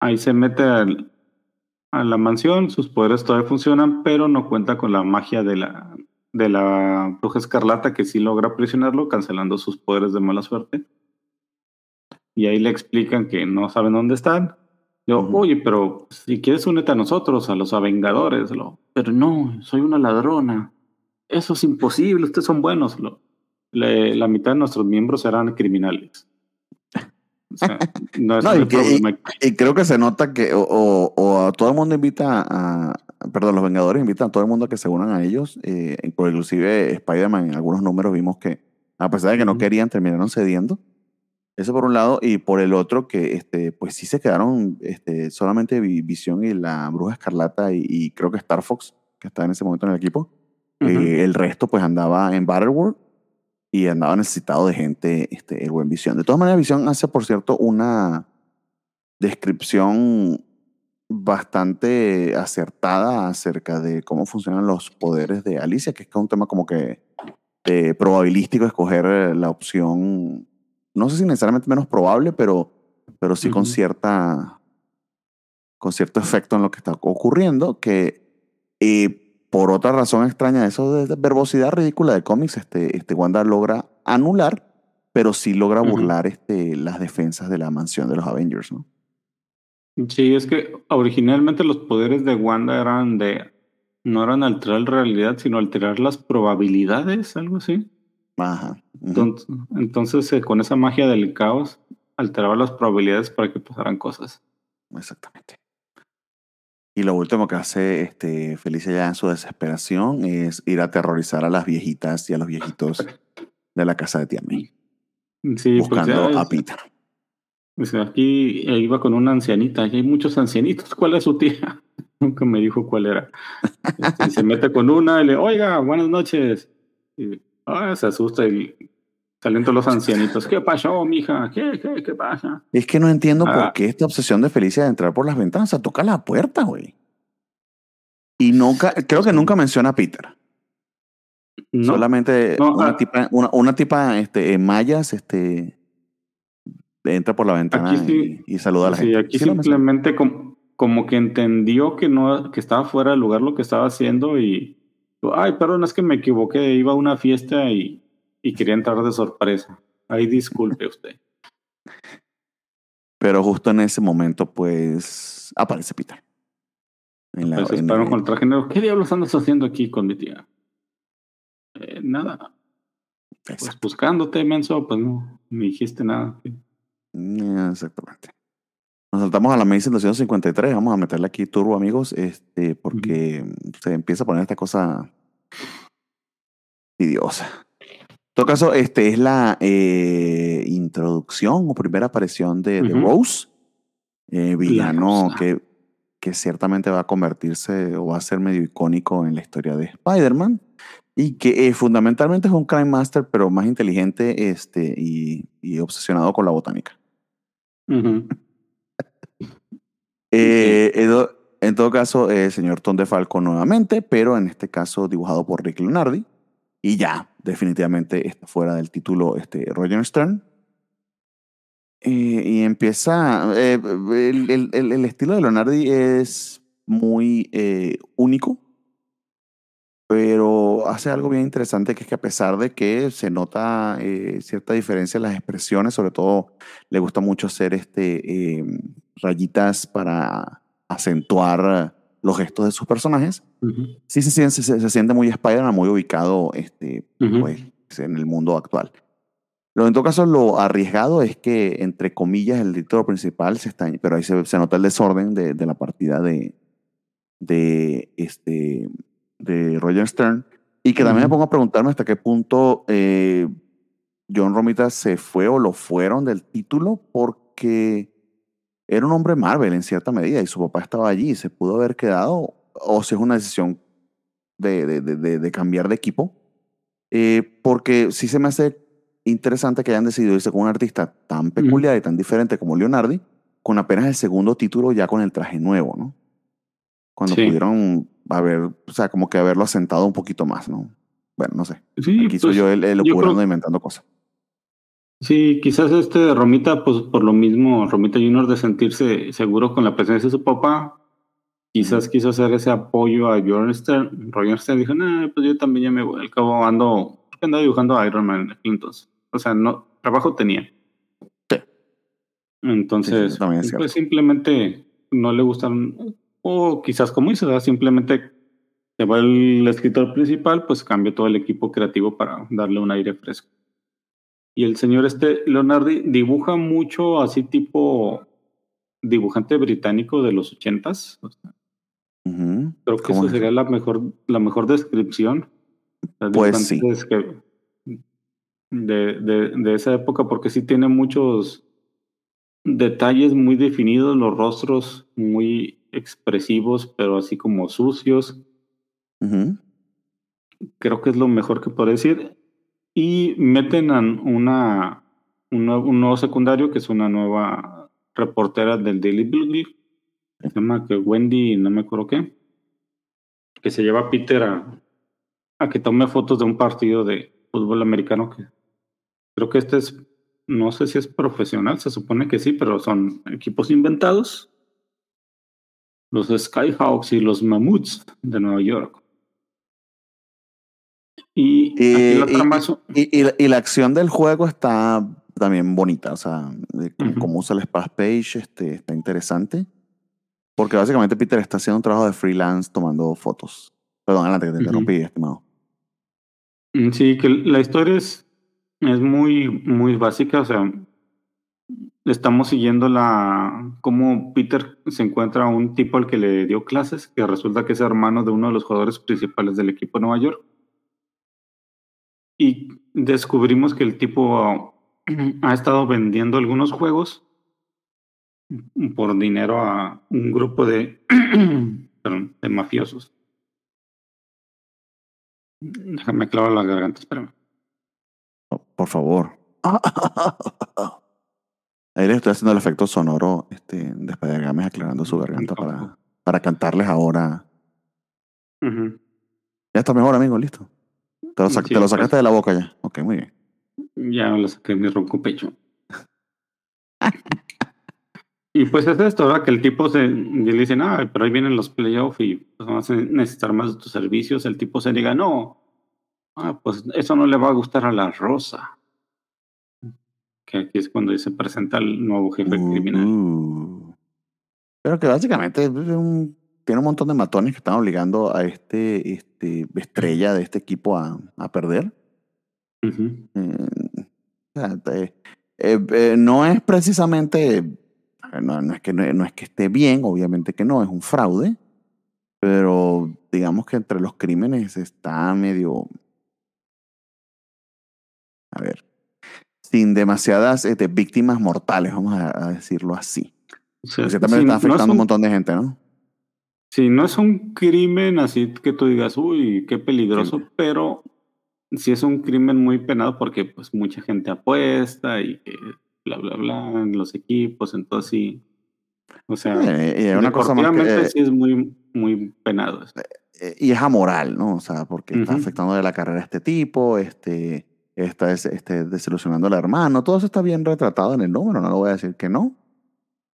Ahí se mete al- a la mansión, sus poderes todavía funcionan, pero no cuenta con la magia de la, de la bruja escarlata que sí logra aprisionarlo, cancelando sus poderes de mala suerte. Y ahí le explican que no saben dónde están. Yo, oye, pero si quieres únete a nosotros, a los Avengadores. Lo, pero no, soy una ladrona. Eso es imposible, ustedes son buenos. Le- la mitad de nuestros miembros eran criminales. O sea, [laughs] no y que-. Y creo que se nota que o, o- o a todo el mundo invita a, perdón, los Vengadores invitan a todo el mundo a que se unan a ellos, eh, inclusive Spider-Man en algunos números vimos que a pesar de que no querían terminaron cediendo. Eso por un lado y por el otro que este pues sí se quedaron este solamente Vi- Visión y la Bruja Escarlata y, y creo que Star Fox que está en ese momento en el equipo. Ujú. Eh, el resto pues andaba en Battleworld y andaba necesitado de gente, este, el buen Visión. De todas maneras, Visión hace, por cierto, una descripción bastante acertada acerca de cómo funcionan los poderes de Alicia, que es un tema como que eh, probabilístico escoger la opción, no sé si necesariamente menos probable, pero, pero sí con cierta con cierto efecto en lo que está ocurriendo, que eh, por otra razón extraña, eso de, verbosidad ridícula de cómics, este, este Wanda logra anular, pero sí logra burlar este, las defensas de la mansión de los Avengers, ¿no? Sí, es que originalmente los poderes de Wanda eran de no eran alterar la realidad, sino alterar las probabilidades, algo así. Ajá. Entonces, entonces, eh, con esa magia del caos, alteraba las probabilidades para que pasaran cosas. Exactamente. Y lo último que hace este, Felicia ya en su desesperación es ir a aterrorizar a las viejitas y a los viejitos de la casa de tía May, Sí, pues buscando ya a Peter. Aquí eh, iba con una ancianita, y hay muchos ancianitos. [laughs] ¿Cuál es su tía? [laughs] Nunca me dijo cuál era. Este, y se mete con una y le, oiga, buenas noches. Y ah, se asusta y salen todos los ancianitos. [laughs] ¿Qué pasó, mija? ¿Qué, qué, qué pasa? Es que no entiendo por Ah. qué esta obsesión de Felicia de entrar por las ventanas. Toca la puerta, güey. Y nunca, creo que nunca menciona a Peter. No, Solamente No, una ah. tipa, una, una tipa este, en mallas, este, entra por la ventana sí- y, y saluda a la sí, gente. aquí Sí simplemente como, como que entendió que no, que estaba fuera del lugar lo que estaba haciendo y ay, perdón, es que me equivoqué, iba a una fiesta y, y quería entrar de sorpresa. Ay, disculpe usted. Pero justo en ese momento, pues, aparece Peter. En la- Pues en- con el traje negro. ¿Qué diablos andas haciendo aquí con mi tía? "Eh, nada, pues buscándote, menso, pues no, me dijiste nada. Mm, Exactamente. Nos saltamos a la Amazing 253. Vamos a meterle aquí turbo, amigos, este, porque se empieza a poner esta cosa idiosa. En todo caso, este es la eh, introducción o primera aparición de. Rose, eh, villano que, que ciertamente va a convertirse o va a ser medio icónico en la historia de Spider-Man y que eh, fundamentalmente es un crime master, pero más inteligente este, y, y obsesionado con la botánica. [laughs] Eh, Edo- en todo caso, el señor Tom DeFalco nuevamente, pero en este caso dibujado por Rick Leonardi. Y ya, definitivamente está fuera del título este, Roger Stern. Eh, y empieza. eh, el- el- el estilo de Leonardi es muy eh, único, pero hace algo bien interesante que es que a pesar de que se nota eh, cierta diferencia en las expresiones, sobre todo le gusta mucho hacer este, eh, rayitas para acentuar los gestos de sus personajes. Ujú. Sí se siente, se, se siente muy Spider-Man, muy ubicado este, Ujú. pues, en el mundo actual. Lo, en todo caso, lo arriesgado es que, entre comillas, el título principal se está, pero ahí se, se nota el desorden de, de la partida de, de, este, de Roger Stern. Y que también me Ujú. pongo a preguntarme hasta qué punto eh, John Romita se fue o lo fueron del título, porque era un hombre Marvel en cierta medida y su papá estaba allí y se pudo haber quedado, o si es una decisión de, de, de- de- cambiar de equipo, eh, porque sí se me hace interesante que hayan decidido irse con un artista tan peculiar y tan diferente como Leonardi, con apenas el segundo título ya con el traje nuevo, ¿no? Cuando Sí. pudieron haber, o sea, como que haberlo asentado un poquito más, ¿no? Bueno, no sé. Sí, Aquí soy pues, yo el, el creo- locurando inventando cosas. Sí, quizás este Romita, pues por lo mismo, Romita Junior de sentirse seguro con la presencia de su papá, quizás quiso hacer ese apoyo a Bjorn Stern. Roger Stern dijo, nah, pues yo también ya me voy, al cabo ando, andaba dibujando a Iron Man entonces. O sea, no, trabajo tenía. Sí. Entonces, Sí, sí, pues simplemente no le gustan, o quizás como ¿verdad? simplemente se va el escritor principal, pues cambia todo el equipo creativo para darle un aire fresco. Y el señor este, Leonardi, dibuja mucho así tipo dibujante británico de los ochentas. O sea, Ujú. creo que ¿Cómo eso es? sería la mejor, la mejor descripción. Pues sí. de, de, de esa época, porque sí tiene muchos detalles muy definidos, los rostros muy expresivos, pero así como sucios. Creo que es lo mejor que puedo decir. Y meten a una, un, nuevo, un nuevo secundario, que es una nueva reportera del Daily Bugle, se llama que Wendy, no me acuerdo qué, que se lleva a Peter a, a que tome fotos de un partido de fútbol americano que creo que este es, no sé si es profesional, se supone que sí, pero son equipos inventados. Los Skyhawks y los Mammoths de Nueva York. Y Eh, la y- trama es- Y, y la- y acción del juego está también bonita, o sea, cómo, Ujú. cómo usa el splash page este, está interesante, porque básicamente Peter está haciendo un trabajo de freelance tomando fotos. Perdón, adelante que te interrumpí, estimado. Mm, Sí, que la historia es, es muy, muy básica, o sea, estamos siguiendo la cómo Peter se encuentra a un tipo al que le dio clases, que resulta que es hermano de uno de los jugadores principales del equipo de Nueva York. Y descubrimos que el tipo [clears throat] ha estado vendiendo algunos juegos por dinero a un grupo de, [clears throat] perdón, de mafiosos. Déjame clavar la garganta, espérame. Por favor. [laughs] Ahí le estoy haciendo el efecto sonoro este, de Spider-Games aclarando su garganta para, para cantarles ahora. Ya está mejor, amigo, listo. Te lo, sac- Sí, te lo pues. sacaste de la boca ya. Ok, muy bien. Ya lo saqué de mi ronco pecho. y pues es esto, ¿verdad? Que el tipo se le dicen, ah, pero ahí vienen los playoffs y pues, vamos a necesitar más de tus servicios. El tipo se diga, no, ah, pues eso no le va a gustar a la Rosa. Que aquí es cuando se presenta el nuevo jefe criminal. Uh. Pero que básicamente es un- tiene un montón de matones que están obligando a este, este estrella de este equipo a, a perder. Eh, o sea, te- eh, eh, no es precisamente, eh, no, no es que, no, no es que esté bien, obviamente que no, es un fraude, pero digamos que entre los crímenes está medio, a ver, sin demasiadas este, víctimas mortales, vamos a, a decirlo así. O sea, sí, no afectando un un- montón de gente, ¿no? Sí, no es un crimen así que tú digas, uy, qué peligroso, pero sí es un crimen muy penado porque pues mucha gente apuesta y bla, bla, bla en los equipos, entonces sí. O sea, Eh, y es una cosa más que, deportivamente eh, sí es muy, muy penado. eso. eh, y es amoral, ¿no? O sea, porque está afectando de la carrera a este tipo, este, está este, desilusionando al hermano. Todo eso está bien retratado en el número, no lo voy a decir que no.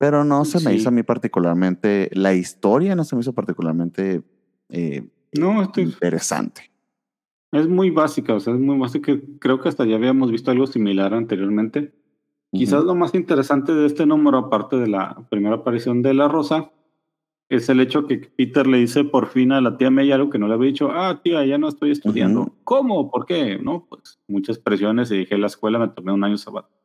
Pero no se me Sí. hizo a mí particularmente, la historia no se me hizo particularmente eh, No, interesante. es muy básica, o sea, es muy básica. Creo que hasta ya habíamos visto algo similar anteriormente. Quizás lo más interesante de este número, aparte de la primera aparición de la Rosa, es el hecho que Peter le dice por fin a la tía May algo que no le había dicho, ah, tía, ya no estoy estudiando. ¿Cómo? ¿Por qué? No, pues muchas presiones y dejé la escuela, me tomé un año sabático.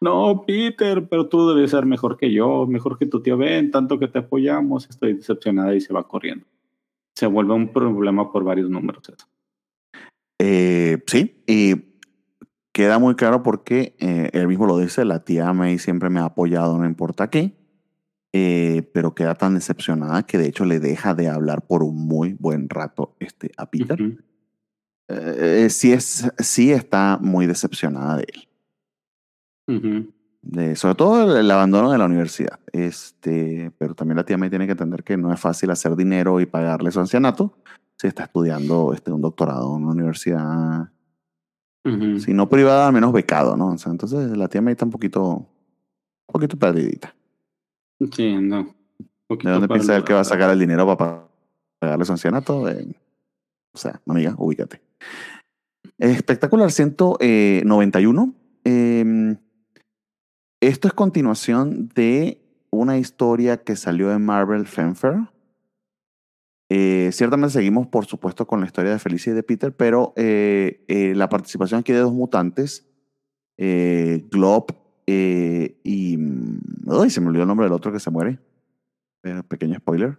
No, Peter, pero tú debes ser mejor que yo, mejor que tu tío Ben, tanto que te apoyamos, estoy decepcionada y se va corriendo. Se vuelve un problema por varios números. eso. Eh, sí, y queda muy claro porque eh, él mismo lo dice, la tía May siempre me ha apoyado, no importa qué, eh, pero queda tan decepcionada que de hecho le deja de hablar por un muy buen rato este, a Peter. Eh, eh, sí, es, sí está muy decepcionada de él. De, sobre todo el, el abandono de la universidad. Este, pero también la tía May tiene que entender que no es fácil hacer dinero y pagarle su ancianato si está estudiando este, un doctorado en una universidad si no privada, al menos becado, ¿no? O sea, entonces la tía May está un poquito, un poquito perdidita. Sí, no. ¿De dónde piensa él que va a sacar el dinero para pagarle su ancianato? Eh, o sea, amiga, ubícate. Espectacular 191. Eh, esto es continuación de una historia que salió en Marvel Fanfare. Eh, ciertamente seguimos, por supuesto, con la historia de Felicia y de Peter, pero eh, eh, la participación aquí de dos mutantes, Glob y... mm, Uy, se me olvidó el nombre del otro que se muere. Pequeño spoiler.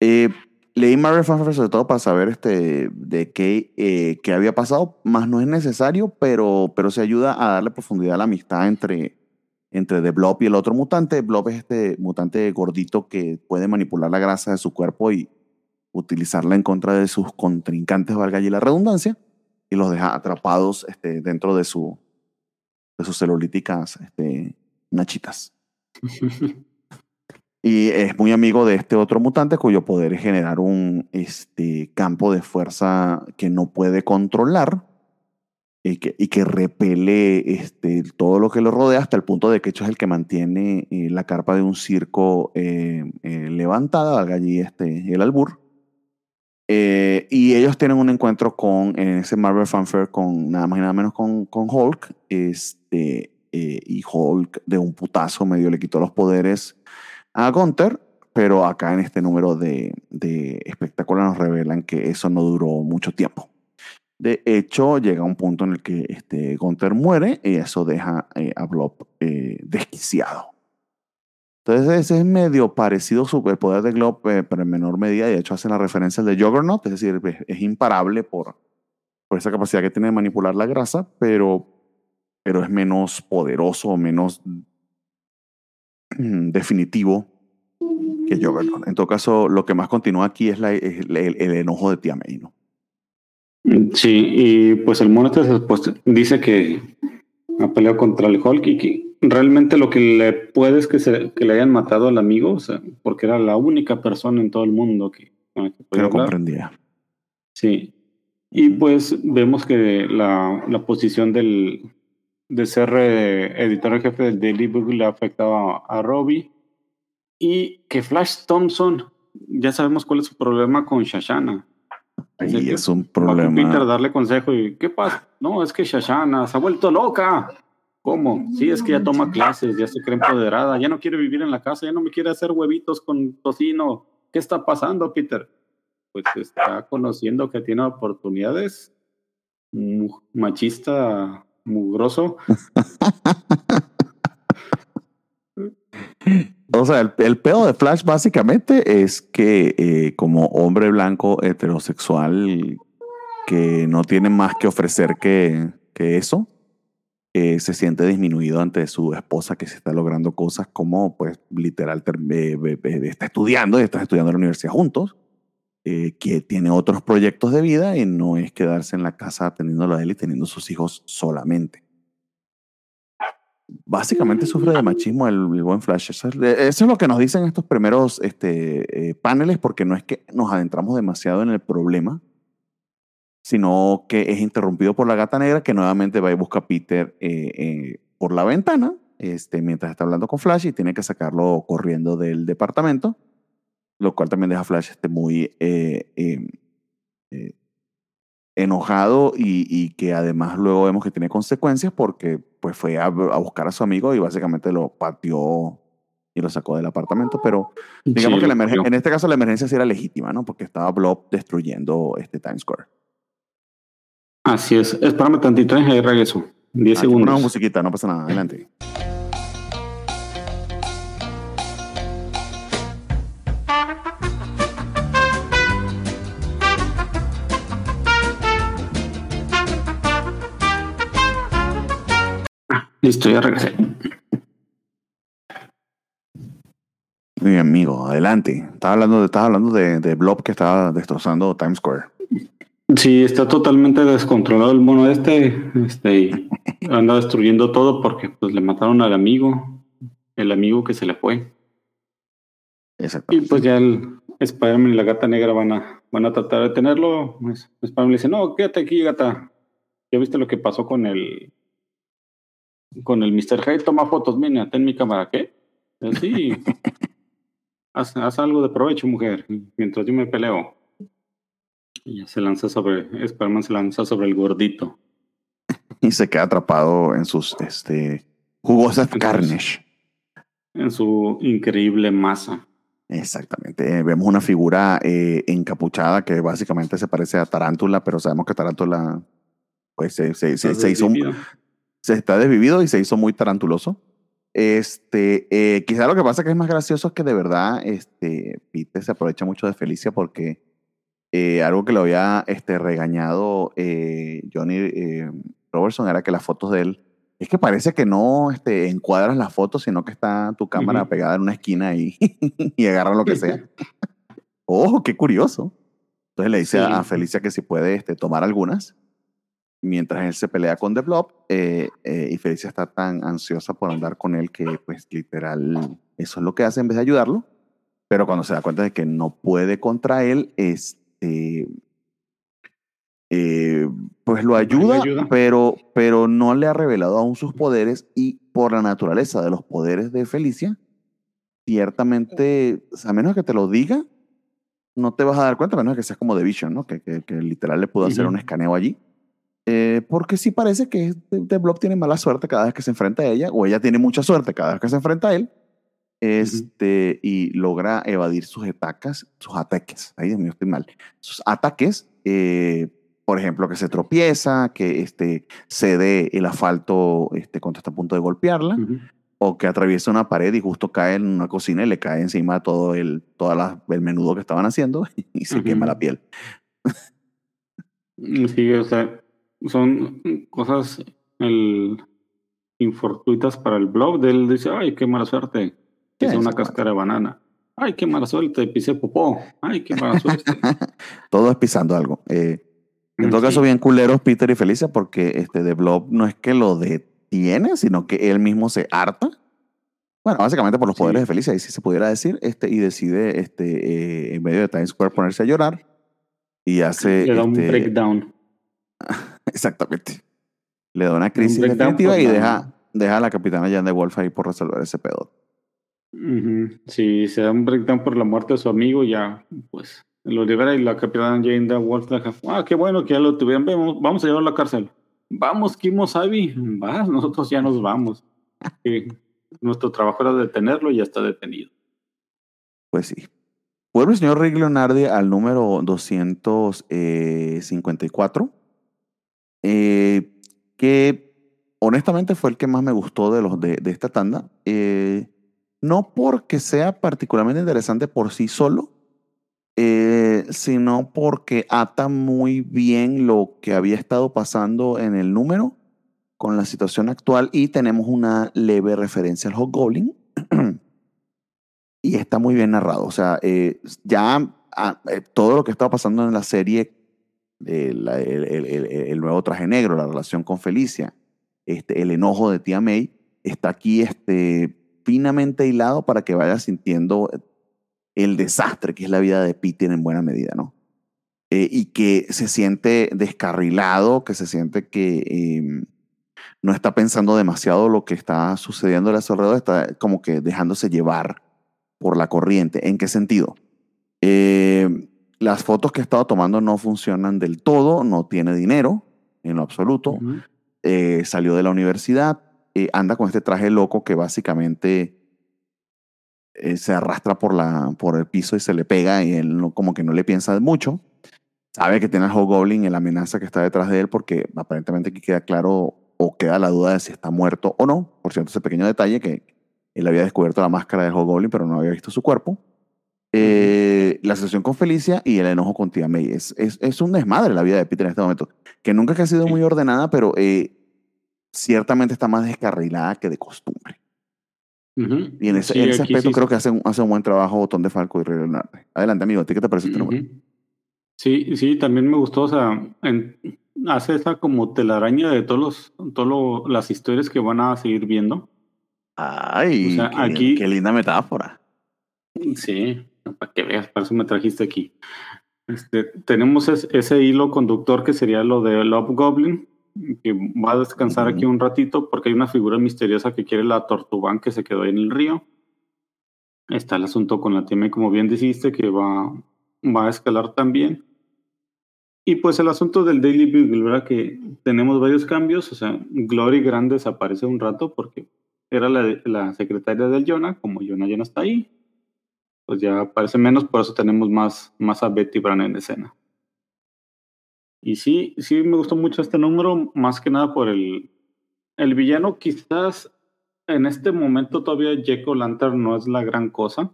Eh, leí Marvel Fanfare sobre todo para saber este, de qué, eh, qué había pasado, más no es necesario, pero, pero se ayuda a darle profundidad a la amistad entre, entre The Blob y el otro mutante. Blob es este mutante gordito que puede manipular la grasa de su cuerpo y utilizarla en contra de sus contrincantes, valga allí la redundancia, y los deja atrapados este, dentro de, su, de sus celulíticas este, nachitas. [laughs] Y es muy amigo de este otro mutante cuyo poder es generar un este, campo de fuerza que no puede controlar y que, y que repele este, todo lo que lo rodea hasta el punto de que hecho es el que mantiene eh, la carpa de un circo eh, eh, levantada, valga allí este, el albur. Eh, y ellos tienen un encuentro con, en ese Marvel Fanfare con nada más y nada menos con, con Hulk. Este, eh, y Hulk de un putazo medio le quitó los poderes a Gunther, pero acá en este número de, de nos revelan que eso no duró mucho tiempo. De hecho, llega un punto en el que este, Gunther muere y eso deja eh, a Blob eh, desquiciado. Entonces ese es medio parecido al superpoder de Glob, eh, pero en menor medida. De hecho, hacen la referencia de Juggernaut, es decir, es, es imparable por, por esa capacidad que tiene de manipular la grasa, pero, pero es menos poderoso, menos definitivo que Juggernaut. En todo caso, lo que más continúa aquí es, la- es el, enojo de Tia May, ¿no? Sí, y pues el mono este pues, dice que ha peleado contra el Hulk y que realmente lo que le puede es que, se, que le hayan matado al amigo, o sea, porque era la única persona en todo el mundo que, podía lo comprendía. Sí. Y pues vemos que la, la posición del, de ser eh, editor en jefe del Daily Book le afectaba a Robbie. Y que Flash Thompson, ya sabemos cuál es su problema con Shashana. Y es un con Peter problema. darle consejo y ¿qué pasa? No, es que Shashana se ha vuelto loca. ¿Cómo? Sí, es que ya toma clases, ya se cree empoderada, ya no quiere vivir en la casa, ya no me quiere hacer huevitos con tocino. ¿Qué está pasando, Peter? Pues está conociendo que tiene oportunidades. Machista, mugroso. [laughs] O sea, el, el pedo de Flash básicamente es que eh, como hombre blanco heterosexual que no tiene más que ofrecer que, que eso, eh, se siente disminuido ante su esposa que se está logrando cosas como, pues, literal, ter- eh, está estudiando y está estudiando en la universidad juntos, eh, que tiene otros proyectos de vida y no es quedarse en la casa atendiéndolo a él y teniendo sus hijos solamente. Básicamente sufre de machismo el, el buen Flash. Eso es, eso es lo que nos dicen estos primeros este, eh, paneles, porque no es que nos adentramos demasiado en el problema, sino que es interrumpido por la gata negra que nuevamente va y busca a Peter eh, eh, por la ventana este, mientras está hablando con Flash y tiene que sacarlo corriendo del departamento, lo cual también deja a Flash este, muy eh, eh, eh, enojado y, y que además luego vemos que tiene consecuencias porque pues fue a, a buscar a su amigo y básicamente lo pateó y lo sacó del apartamento, pero digamos Sí, que la emergen- en este caso la emergencia sí era legítima, ¿no? Porque estaba Blob destruyendo este Times Square. Así es. Espérame tantito, ahí regreso. 10 Aquí ponemos segundos. musiquita, no pasa nada, adelante. Listo, ya regresé. Mi amigo, adelante. Estaba hablando de, estaba hablando de, de Blob que estaba destrozando Times Square. Sí, está totalmente descontrolado el mono este, este y anda destruyendo todo porque pues le mataron al amigo, el amigo que se le fue. Y pues ya el Spider-Man y la gata negra van a, van a tratar de tenerlo. Pues, Spider-Man le dice, no, quédate aquí, gata. ¿Ya viste lo que pasó con el con el Mr. Hyde? Toma fotos, mira, ten mi cámara, ¿qué? "Eh, Sí. [laughs] haz, haz algo de provecho, mujer, mientras yo me peleo. Y ya se lanza sobre, Spider-Man se lanza sobre el gordito. Y se queda atrapado en sus este, jugosas Entonces- carnes. en su increíble masa. Exactamente. Eh, vemos una figura eh, encapuchada que básicamente se parece a Tarántula, pero sabemos que Tarántula pues, se, se- se- se hizo, Desvivido. Se está desvivido y se hizo muy tarantuloso. Este, eh, quizá lo que pasa que es más gracioso es que de verdad este, Peter se aprovecha mucho de Felicia porque eh, algo que lo había este, regañado eh, Johnny eh, Robertson era que las fotos de él es que parece que no este, encuadras las fotos, sino que está tu cámara pegada en una esquina y, [laughs] y agarra lo que sea. [laughs] ¡Oh, qué curioso! Entonces le dice Sí. a Felicia que si puede este, tomar algunas, mientras él se pelea con The Blob, eh, eh, y Felicia está tan ansiosa por andar con él que, pues, literal, eso es lo que hace en vez de ayudarlo. Pero cuando se da cuenta de que no puede contra él, este, eh, pues lo ayuda, ayuda. Pero, pero no le ha revelado aún sus poderes y por la naturaleza de los poderes de Felicia, ciertamente, a menos que te lo diga, no te vas a dar cuenta, a menos que seas como The Vision, ¿no? Que, que, que literal le pudo hacer un escaneo allí. Eh, porque sí parece que The Blob tiene mala suerte cada vez que se enfrenta a ella, o ella tiene mucha suerte cada vez que se enfrenta a él. este, y logra evadir sus ataques, sus ataques, ahí Dios mío, estoy mal, sus ataques, eh, por ejemplo, que se tropieza, que este, cede el asfalto este, cuando está a punto de golpearla, Ujú. o que atraviesa una pared y justo cae en una cocina y le cae encima todo el, toda la- el menudo que estaban haciendo [laughs] y se Ujú. quema la piel. Sí, o sea, son cosas el, infortuitas para el blog. De él dice, ay, qué mala suerte. Sí, una cáscara de banana. Ay, qué mala suerte. Pisé popó. Ay, qué mala suerte. [laughs] Todo es pisando algo. Eh, en todo Sí. caso, bien culeros Peter y Felicia, porque este de Blob no es que lo detiene, sino que él mismo se harta. Bueno, básicamente por los Sí. poderes de Felicia, ahí sí se pudiera decir, este, y decide este, eh, en medio de Times Square ponerse a llorar. Y hace. Le da un este, breakdown. [laughs] Exactamente. Le da una crisis definitiva y deja, deja a la capitana Jan de Wolf ahí por resolver ese pedo. Ujú. Si se da un breakdown por la muerte de su amigo, ya, pues, lo libera y la capitana Jane da Wolf deja, ah, qué bueno que ya lo tuvieron, vamos, vamos a llevarlo a la cárcel. Vamos, Kimo Sabi, va, [laughs] nosotros ya nos vamos. Nuestro trabajo era detenerlo y ya está detenido. Pues sí. Vuelve el señor Rick Leonardi al número 254, eh, que honestamente fue el que más me gustó de, los, de, de esta tanda. Eh, no porque sea particularmente interesante por sí solo, eh, sino porque ata muy bien lo que había estado pasando en el número con la situación actual y tenemos una leve referencia al Hobgoblin. [clears throat] y está muy bien narrado. O sea, eh, ya ah, eh, todo lo que estaba pasando en la serie, el, el- nuevo traje negro, la relación con Felicia, este, el enojo de tía May, está aquí este, finamente hilado para que vaya sintiendo el desastre que es la vida de Peter en buena medida, ¿no? Eh, y que se siente descarrilado, que se siente que eh, no está pensando demasiado lo que está sucediendo a su alrededor, está como que dejándose llevar por la corriente. ¿En qué sentido? Eh, las fotos que he estado tomando no funcionan del todo, no tiene dinero en lo absoluto. Eh, salió de la universidad, eh, anda con este traje loco que básicamente eh, se arrastra por, la, por el piso y se le pega y él no- como que no le piensa mucho. Sabe que tiene al Hobgoblin y la amenaza que está detrás de él porque aparentemente aquí queda claro o queda la duda de si está muerto o no. Por cierto, ese pequeño detalle que él había descubierto la máscara del Hobgoblin pero no había visto su cuerpo. Eh, La situación con Felicia y el enojo con tía May. Es, es, es un desmadre la vida de Peter en este momento. Que nunca que ha sido muy ordenada, pero eh, ciertamente está más descarrilada que de costumbre. Ujú. Y en ese, Sí, en ese aspecto sí creo que hace, un- hace un buen trabajo Botón de Falco y Leonardo. Adelante, amigo. ¿A ti qué te parece este número? Ujú. Sí, sí, también me gustó, o sea, en- hace esa como telaraña de todos los, todas las historias que van a seguir viendo. Ay, O sea, qué, aquí- qué linda metáfora. Sí, para que veas, para eso me trajiste aquí. Este, tenemos es- ese hilo conductor que sería lo de Love Goblin, que va a descansar aquí Ujú. un ratito porque hay una figura misteriosa que quiere la Tortubán que se quedó ahí en el río. Está el asunto con la Time, como bien dijiste, que va, va a escalar también. Y pues el asunto del Daily Bugle, ¿verdad? Que tenemos varios cambios. O sea, Glory Grande desaparece un rato porque era la, la secretaria del Jonah. Como Jonah ya no está ahí, pues ya aparece menos. Por eso tenemos más, más a Betty Bran en escena. Y sí, sí me gustó mucho este número, más que nada por el, el villano. Quizás en este momento todavía Jack O'Lantern no es la gran cosa.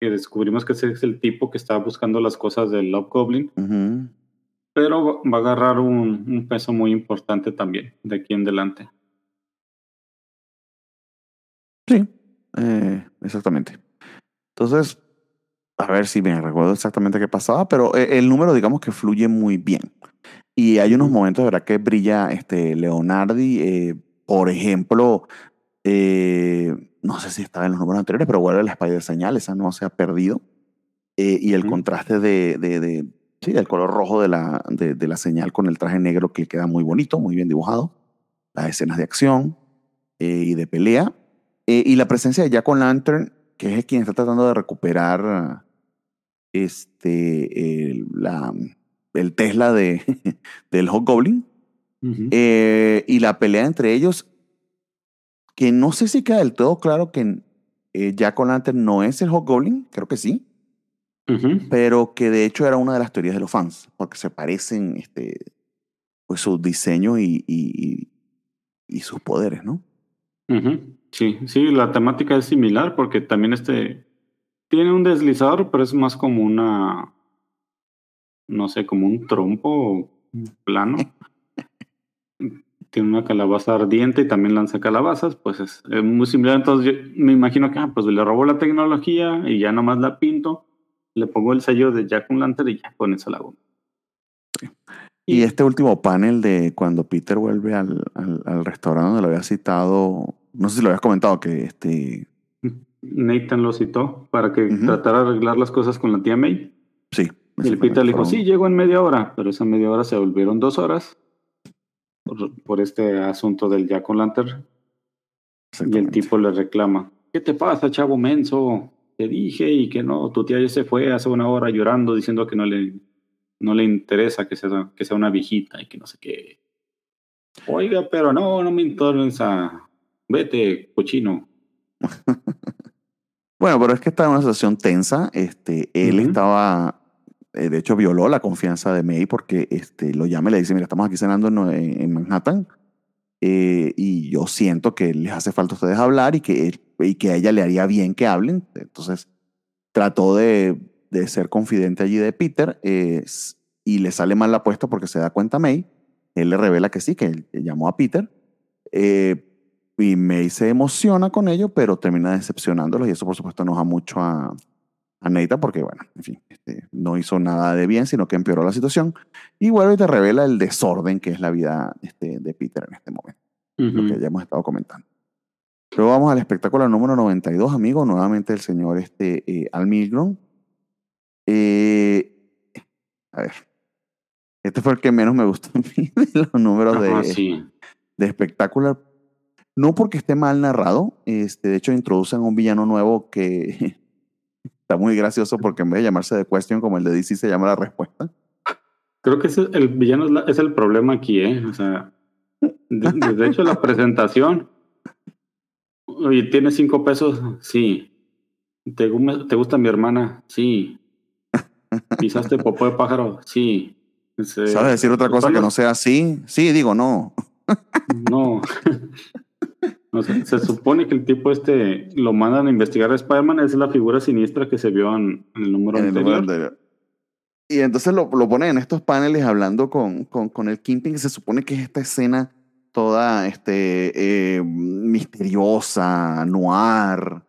Que descubrimos que ese es el tipo que está buscando las cosas del Love Goblin. Pero va- va a agarrar un, un peso muy importante también de aquí en adelante. Sí, eh, exactamente. Entonces, a ver si me recuerdo exactamente qué pasaba, pero eh, el número digamos que fluye muy bien. Y hay unos momentos, de verdad, que brilla este Leonardi. eh, por ejemplo, eh, no sé si estaba en los números anteriores, pero vuelve la Spider señal, esa no se ha perdido. Eh, y el Ujú. contraste de, de, de- sí, del color rojo de la, de, de la señal con el traje negro que queda muy bonito, muy bien dibujado. Las escenas de acción eh, y de pelea. Eh, y la presencia de Jack O'Lantern, que es quien está tratando de recuperar este, el, la, el Tesla de, [laughs] del Hobgoblin. Ujú. Eh, y la pelea entre ellos, que no sé si queda del todo claro que eh, Jack O'Lantern no es el Hobgoblin, creo que sí, pero que de hecho era una de las teorías de los fans, porque se parecen este, pues, sus diseños y, y, y sus poderes, ¿no? ujú. Sí, sí, la temática es similar porque también este tiene un deslizador, pero es más como una, no sé, como un trompo plano. [laughs] Tiene una calabaza ardiente y también lanza calabazas, pues es, es muy similar. Entonces yo me imagino que ah, pues le robó la tecnología y ya nomás la pinto, le pongo el sello de Jack Lantern y ya con eso la hago. Y este último panel de cuando Peter vuelve al, al, al restaurante donde lo había citado, no sé si lo habías comentado, que este, Nathan lo citó para que Ujú. tratara de arreglar las cosas con la tía May. sí. Y el Peter le dijo, sí, llegó en media hora, pero esa media hora se volvieron dos horas por, por este asunto del Jack Lantern. Y el tipo le reclama, ¿qué te pasa, chavo menso? Te dije y que no, tu tía ya se fue hace una hora llorando diciendo que no le, no le interesa que sea, que sea una viejita y que no sé qué. Oiga, pero no, no me interesa. Vete, cochino. [laughs] Bueno, pero es que estaba en una situación tensa. Este, él estaba, eh, de hecho, violó la confianza de May porque este, lo llama y le dice, mira, estamos aquí cenando en, Manhattan eh, y yo siento que les hace falta a ustedes hablar y que, él- y que a ella le haría bien que hablen. Entonces, trató de, de ser confidente allí de Peter eh, y le sale mal la apuesta porque se da cuenta May. Él le revela que sí, que él llamó a Peter. Eh, y May se emociona con ello, pero termina decepcionándolos y eso por supuesto enoja mucho a, a Neita porque, bueno, en fin, este, no hizo nada de bien, sino que empeoró la situación. Y vuelve y te revela el desorden que es la vida este, de Peter en este momento, lo que ya hemos estado comentando. Luego vamos al espectáculo número 92, amigo, nuevamente el señor este, eh, Al Milgrom. Eh, a ver, este fue el que menos me gustó a mí [laughs] de los números de, Ajá, sí. de espectacular. No porque esté mal narrado, este, de hecho introducen un villano nuevo que [laughs] está muy gracioso porque en vez de llamarse The Question como el de DC se llama La Respuesta. Creo que ese- el villano es, la- es el problema aquí, ¿eh? O sea, de, hecho la [laughs] presentación. Oye, ¿tienes cinco pesos? Sí. ¿Te, gu- ¿Te gusta mi hermana? Sí. [laughs] ¿Pisaste popó de pájaro? Sí. Ese- ¿Sabes decir otra cosa que no sea así? Sí, digo no. No. O sea, se supone que el tipo este lo mandan a investigar a Spider-Man, es la figura siniestra que se vio en, en el número En el anterior. número anterior. Y entonces lo, lo ponen en estos paneles hablando con, con, con el Kingpin, que se supone que es esta escena toda este, eh, misteriosa, noir,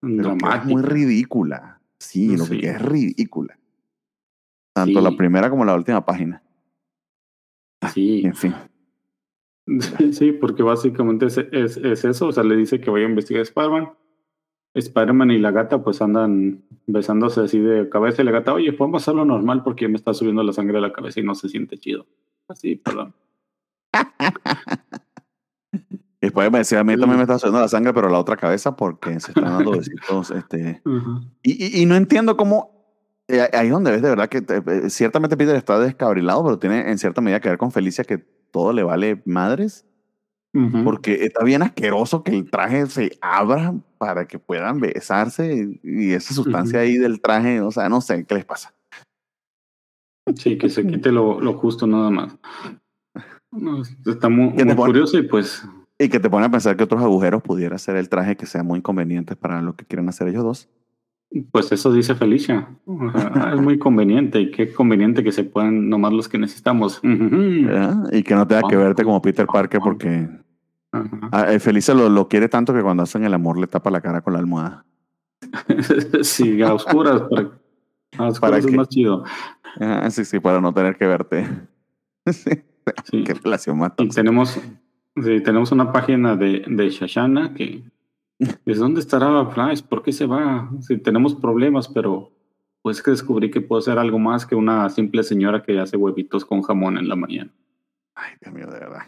pero que es muy ridícula. Sí, lo Sí. que es ridícula. Tanto Sí. la primera como la última página. Sí. En fin. Sí, porque básicamente es, es, es eso, o sea, le dice que vaya a investigar a Spider-Man. Spider-Man y la gata pues andan besándose así de cabeza y la gata, oye, podemos hacerlo normal porque me está subiendo la sangre a la cabeza y no se siente chido. Así, perdón. Después me decía, a mí también me está subiendo la sangre, pero la otra cabeza porque se están dando [laughs] besitos. Este, Ajá. y, y- y no entiendo cómo. eh, ahí es donde ves de verdad que eh, ciertamente Peter está descabrilado, pero tiene en cierta medida que ver con Felicia que todo le vale madres, porque está bien asqueroso que el traje se abra para que puedan besarse y esa sustancia ahí del traje, o sea, no sé qué les pasa. Sí, que se quite lo, lo justo nada más. No, está muy, curioso y pues Y que te pone a pensar que otros agujeros pudiera ser el traje que sea muy conveniente para lo que quieren hacer ellos dos. Pues eso dice Felicia. O sea, ah, es muy conveniente y qué conveniente que se puedan nomás los que necesitamos. ¿verdad? Y que no tenga que verte como Peter Parker porque Ajá. a- eh, Felicia lo, lo quiere tanto que cuando hacen el amor le tapa la cara con la almohada. [laughs] sí, a oscuras. Para, a oscuras ¿Para es más chido. Ah, sí, sí, para no tener que verte. [laughs] Sí. Qué relación más Y tenemos, sí, tenemos una página de, de Shashana que ¿de dónde estará Flash? ¿Por qué se va? Sí, tenemos problemas, pero pues que descubrí que puedo ser algo más que una simple señora que hace huevitos con jamón en la mañana. Ay, Dios mío, de verdad.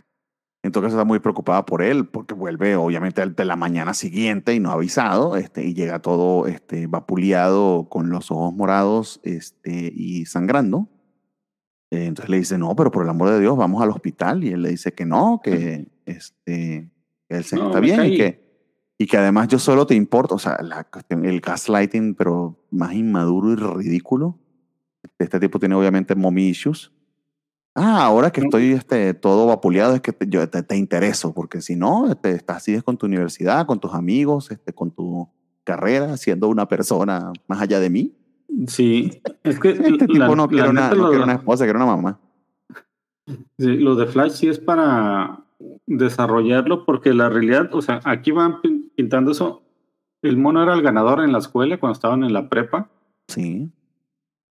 En todo caso está muy preocupada por él, porque vuelve obviamente de la mañana siguiente y no ha avisado, este, y llega todo este, vapuleado con los ojos morados este, y sangrando. Eh, entonces le dice, no, pero por el amor de Dios, vamos al hospital. Y él le dice que no, que [laughs] este, que él se No, está bien y caí. que, Y que además yo solo te importo, o sea, la cuestión, el gaslighting, pero más inmaduro y ridículo. Este tipo tiene obviamente mommy issues. Ah, ahora que estoy este, todo vapuleado es que te, yo te, te intereso, porque si no, este, estás sigues con tu universidad, con tus amigos, este, con tu carrera, siendo una persona más allá de mí. Sí, es que Este la- tipo no, quiere una, no una esposa, quiere una mamá. Sí, lo de Flash sí es para desarrollarlo porque la realidad, o sea, aquí van pin- pintando eso. El mono era el ganador en la escuela cuando estaban en la prepa Sí.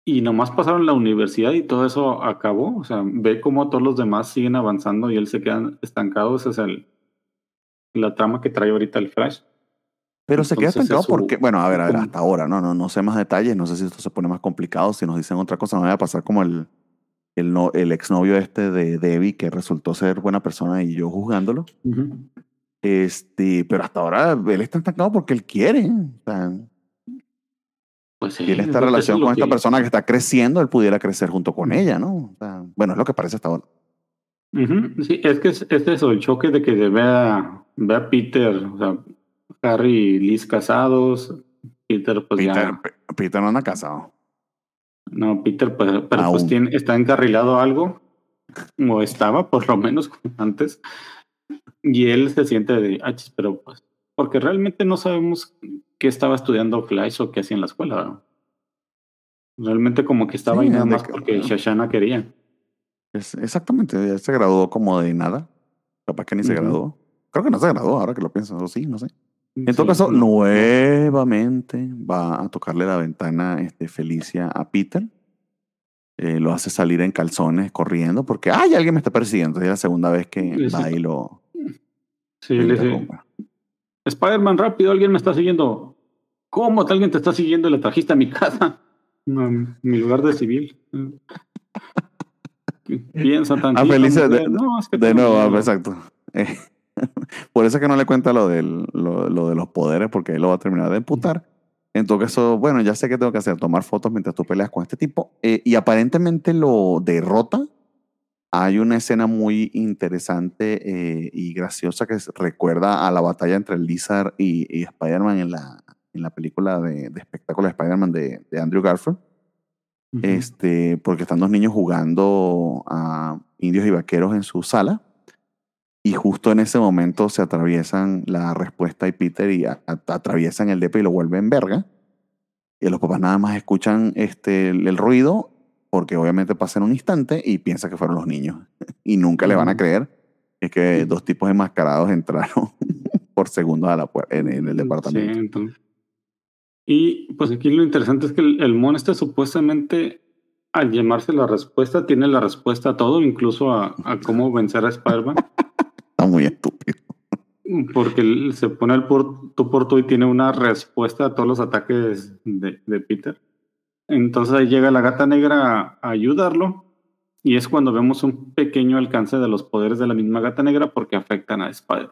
y nomás pasaron la universidad y todo eso acabó. O sea, ve cómo todos los demás siguen avanzando y él se queda estancado. Esa es el, la trama que trae ahorita el Flash. Pero se queda Entonces, estancado su- porque, bueno, a ver, a ver, como- hasta ahora, no, no, no sé más detalles, no sé si esto se pone más complicado, si nos dicen otra cosa, no vaya a pasar como el, el, no, el exnovio este de Debbie, que resultó ser buena persona y yo juzgándolo. Este, pero hasta ahora él está estancado porque él quiere. O sea, Pues sí, tiene es esta relación es con esta que- persona que está creciendo, él pudiera crecer junto con ella, ¿no? O sea, bueno, es lo que parece hasta ahora. Ujú, Sí, es que es, es eso, el choque de que ve a, ve a Peter, o sea, Harry y Liz casados. Peter, pues Peter, ya. Pe- Peter no anda casado. No, Peter, pues, pero pues tiene, está encarrilado algo, o estaba por lo menos [laughs] antes, y él se siente de, ah, pero pues, porque realmente no sabemos qué estaba estudiando Flash o qué hacía en la escuela. Realmente como que estaba Sí, ahí nada más que- porque Shashana quería. Es, exactamente, él se graduó como de nada. Capaz que ni se graduó. Creo que no se graduó, ahora que lo pienso, o sí, no sé. En todo Sí, caso, no. nuevamente va a tocarle la ventana este, Felicia a Peter. Eh, lo hace salir en calzones corriendo porque ¡ay! alguien me está persiguiendo. Es la segunda vez que Sí, va y lo. Sí, le dice. Spider-Man, rápido, alguien me está siguiendo. ¿Cómo alguien te está siguiendo y le trajiste a mi casa? [laughs] Mi lugar de civil. [laughs] Piensa A tantito. Felicia, de, mujer. No, es que de tengo nuevo, exacto. [laughs] [laughs] Por eso es que no le cuenta lo, del, lo, lo de los poderes, porque él lo va a terminar de emputar. En todo caso, bueno, ya sé que tengo que hacer, tomar fotos mientras tú peleas con este tipo. Eh, y aparentemente lo derrota. Hay una escena muy interesante eh, y graciosa que recuerda a la batalla entre Lizard y, y Spider-Man en la, en la película de, de espectáculo de Spider-Man de, de Andrew Garfield Ujú. este, porque están dos niños jugando a indios y vaqueros en su sala. Y justo en ese momento se atraviesan la respuesta y Peter y a- a- atraviesan el DP y lo vuelven verga. Y los papás nada más escuchan este, el, el ruido, porque obviamente pasa en un instante y piensa que fueron los niños. [laughs] y nunca le van a creer es que dos tipos enmascarados entraron [laughs] por segundos a la en, en el departamento. Sí, entonces. Y pues aquí lo interesante es que el, el este supuestamente, al llamarse la respuesta, tiene la respuesta a todo, incluso a, a [laughs] cómo vencer a Spider-Man. Está muy estúpido. Porque se pone al por, tú por tú y tiene una respuesta a todos los ataques de, Peter. Entonces ahí llega la gata negra a, ayudarlo. Y es cuando vemos un pequeño alcance de los poderes de la misma gata negra porque afectan a Spider.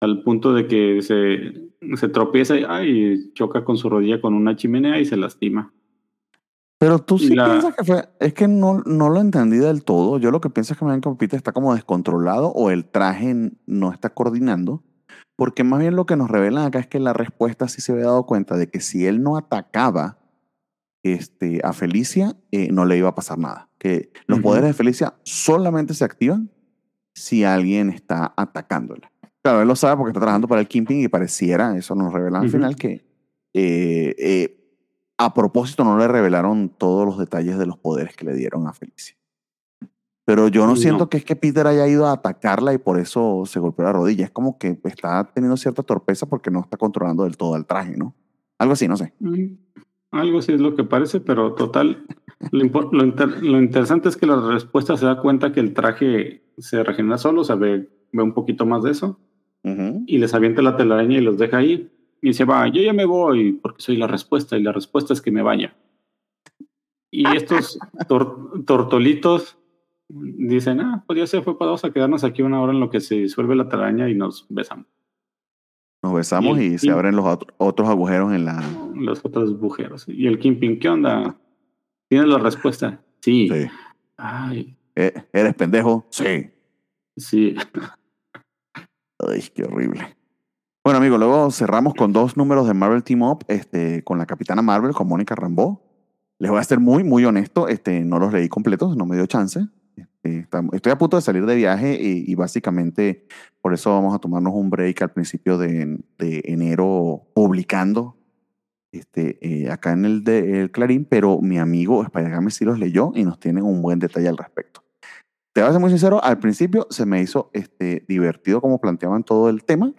Al punto de que se, se tropieza y, choca con su rodilla con una chimenea y se lastima. Pero tú sí la- piensas que fue, es que no, no lo entendí del todo. Yo lo que pienso es que que Peter está como descontrolado o el traje no está coordinando. Porque más bien lo que nos revelan acá es que la respuesta sí se había dado cuenta de que si él no atacaba este, a Felicia, eh, no le iba a pasar nada. Que los Ujú. poderes de Felicia solamente se activan si alguien está atacándola. Claro, él lo sabe porque está trabajando para el Kingpin y pareciera, eso nos revelan al Ujú. final, que eh, eh, a propósito no le revelaron todos los detalles de los poderes que le dieron a Felicia. Pero yo no, No. siento que es que Peter haya ido a atacarla y por eso se golpeó la rodilla. Es como que está teniendo cierta torpeza porque no está controlando del todo el traje, ¿no? Algo así, no sé. Mm, Algo sí es lo que parece, pero total. Lo, lo inter- lo interesante es que la respuesta se da cuenta que el traje se regenera solo, o sea, ve, ve un poquito más de eso, y les avienta la telaraña y los deja ahí. Y se va, yo ya me voy porque soy la respuesta, y la respuesta es que me vaya. Y [laughs] estos tor- tortolitos dicen, ah, pues ya se fue para dos a quedarnos aquí una hora en lo que se disuelve la telaraña y nos besamos. Nos besamos Y se abren los otro- otros agujeros en la... Los otros bujeros. Y el Kingpin, ¿qué onda? ¿Tienes la respuesta? Sí. Sí. Ay, Eh, ¿Eres pendejo? Sí. sí. [laughs] Ay, qué horrible. Bueno, amigo, luego cerramos con dos números de Marvel Team Up, este, con la Capitana Marvel, con Mónica Rambeau. Les voy a ser muy, muy honesto, este, no los leí completos, no me dio chance. Este, estoy a punto de salir de viaje y, y básicamente por eso vamos a tomarnos un break al principio de, de enero publicando este, eh, acá en el, de, el Clarín, pero mi amigo Spider-Man sí los leyó y nos tiene un buen detalle al respecto. Te voy a ser muy sincero, al principio se me hizo este, divertido como planteaban todo el tema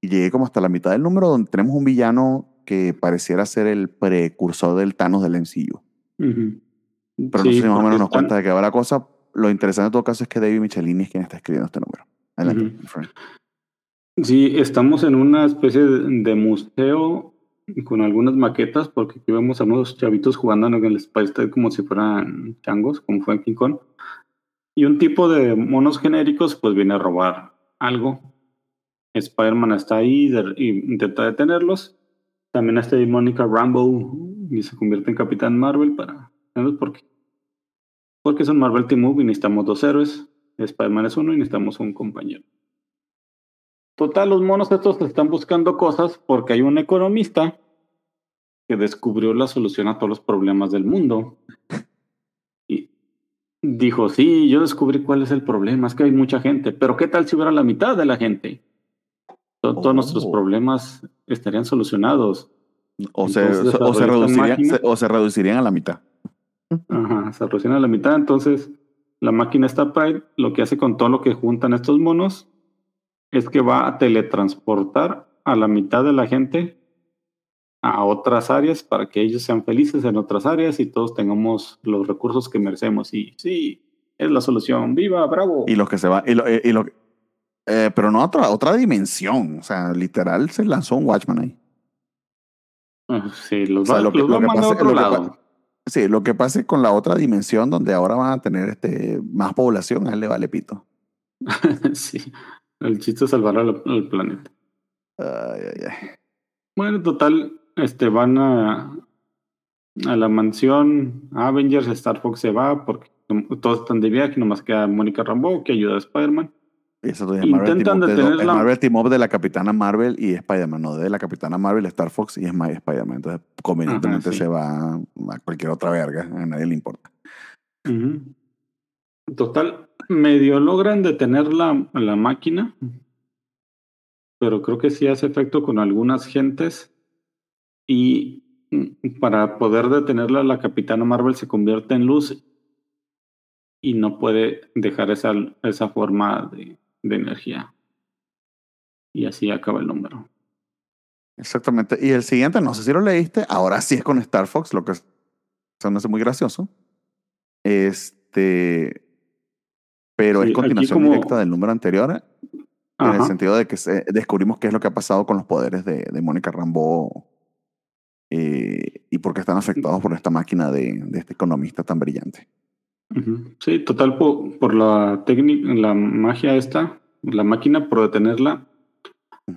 y llegué como hasta la mitad del número donde tenemos un villano que pareciera ser el precursor del Thanos del MCU. Ujú. Pero no Sí, sé si más o menos nos cuenta de qué va la cosa. Lo interesante en todo caso es que David Michelini es quien está escribiendo este número. Adelante, my friend. Sí, estamos en una especie de, museo con algunas maquetas, porque aquí vemos a unos chavitos jugando en el Spice como si fueran changos, como fue en King Kong. Y un tipo de monos genéricos, pues viene a robar algo. Spider-Man está ahí de- intenta detenerlos. También está ahí Mónica Rambo y se convierte en Capitán Marvel para. ¿Sabes por qué? Porque es un Marvel Team y necesitamos dos héroes. Spider-Man es uno y necesitamos un compañero. Total, los monos estos están buscando cosas porque hay un economista que descubrió la solución a todos los problemas del mundo. Y dijo, sí, yo descubrí cuál es el problema, es que hay mucha gente, pero ¿qué tal si hubiera la mitad de la gente? To- Todos nuestros Oh. problemas estarían solucionados. O se, o, se reducirían, se- o se reducirían a la mitad. Ajá, se reducen a la mitad. Entonces, la máquina esta Pride lo que hace con todo lo que juntan estos monos es que va a teletransportar a la mitad de la gente a otras áreas para que ellos sean felices en otras áreas y todos tengamos los recursos que merecemos. Y sí, es la solución. ¡Viva! ¡Bravo! Y los que se van. Y lo, y lo- eh, pero no otra, otra dimensión. O sea, literal se lanzó un Watchman ahí. Ah, Sí, los O sea, va, lo que- los lo que a mandar a pasa- otro lo que lado. pa- Sí, lo que pase con la otra dimensión donde ahora van a tener este, más población, a él le vale pito. [laughs] sí, el chiste es salvar al, al planeta. Ay, ay, ay. Bueno, total, este van a, a la mansión Avengers, Star Fox se va porque todos están de viaje, nomás queda Mónica Rambeau que ayuda a Spider-Man. Y eso es Marvel, Intentan Team Up de, detener la- Marvel Team Up de la Capitana Marvel y Spider-Man, no de la Capitana Marvel, Star Fox y es más Spider-Man. Entonces, convenientemente sí. se va a cualquier otra verga, a nadie le importa. Ujú. Total, medio logran detener la, la máquina, pero creo que sí hace efecto con algunas gentes y mm, para poder detenerla la Capitana Marvel se convierte en luz y no puede dejar esa, esa forma de, de energía. Y así acaba el número. Exactamente. Y el siguiente, no sé si lo leíste, ahora sí es con Star Fox, lo que es- se me hace muy gracioso. Este. Pero Sí, es continuación como- directa del número anterior, en el Ajá. sentido de que se- descubrimos qué es lo que ha pasado con los poderes de, de Mónica Rambeau eh, y por qué están afectados por esta máquina de, de este economista tan brillante. Sí, total, po- por, la técnica, la magia esta, la máquina, por detenerla,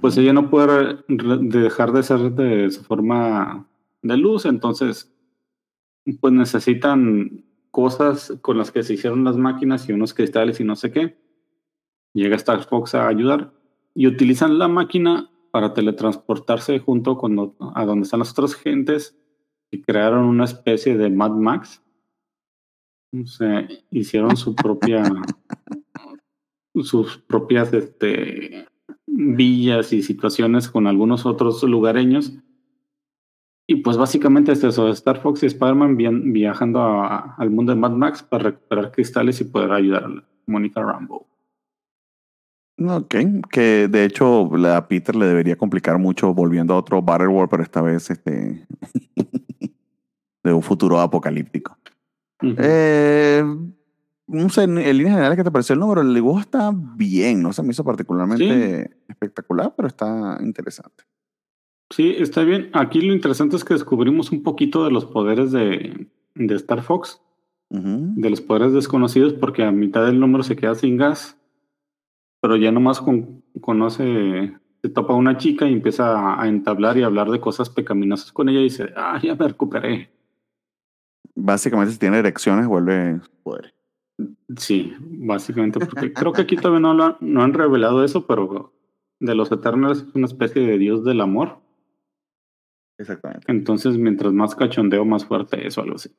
pues ella no puede dejar de ser de su forma de luz, entonces, pues necesitan cosas con las que se hicieron las máquinas y unos cristales y no sé qué. Llega Star Fox a ayudar y utilizan la máquina para teletransportarse junto con a donde están las otras gentes y crearon una especie de Mad Max. O sea, hicieron su propia sus propias este, villas y situaciones con algunos otros lugareños. Y pues básicamente es eso, Star Fox y Spider-Man via- viajando al mundo de Mad Max para recuperar cristales y poder ayudar a Mónica Rambo. Ok, que de hecho la- Peter le debería complicar mucho volviendo a otro Battle War, pero esta vez este [laughs] de un futuro apocalíptico. Eh, no sé, en, líneas generales, ¿qué te pareció el número? El dibujo está bien, no se me hizo particularmente espectacular, pero está interesante. Sí, está bien. Aquí lo interesante es que descubrimos un poquito de los poderes de, de Star Fox, de los poderes desconocidos, porque a mitad del número se queda sin gas, pero ya nomás con- conoce, se topa una chica y empieza a, a entablar y hablar de cosas pecaminosas con ella y dice, ah, ya me recuperé. Básicamente, si tiene erecciones, vuelve poder. Sí, básicamente, porque creo que aquí todavía no, lo han, no han revelado eso, pero de los Eternals es una especie de dios del amor. Exactamente. Entonces, mientras más cachondeo, más fuerte es o algo así.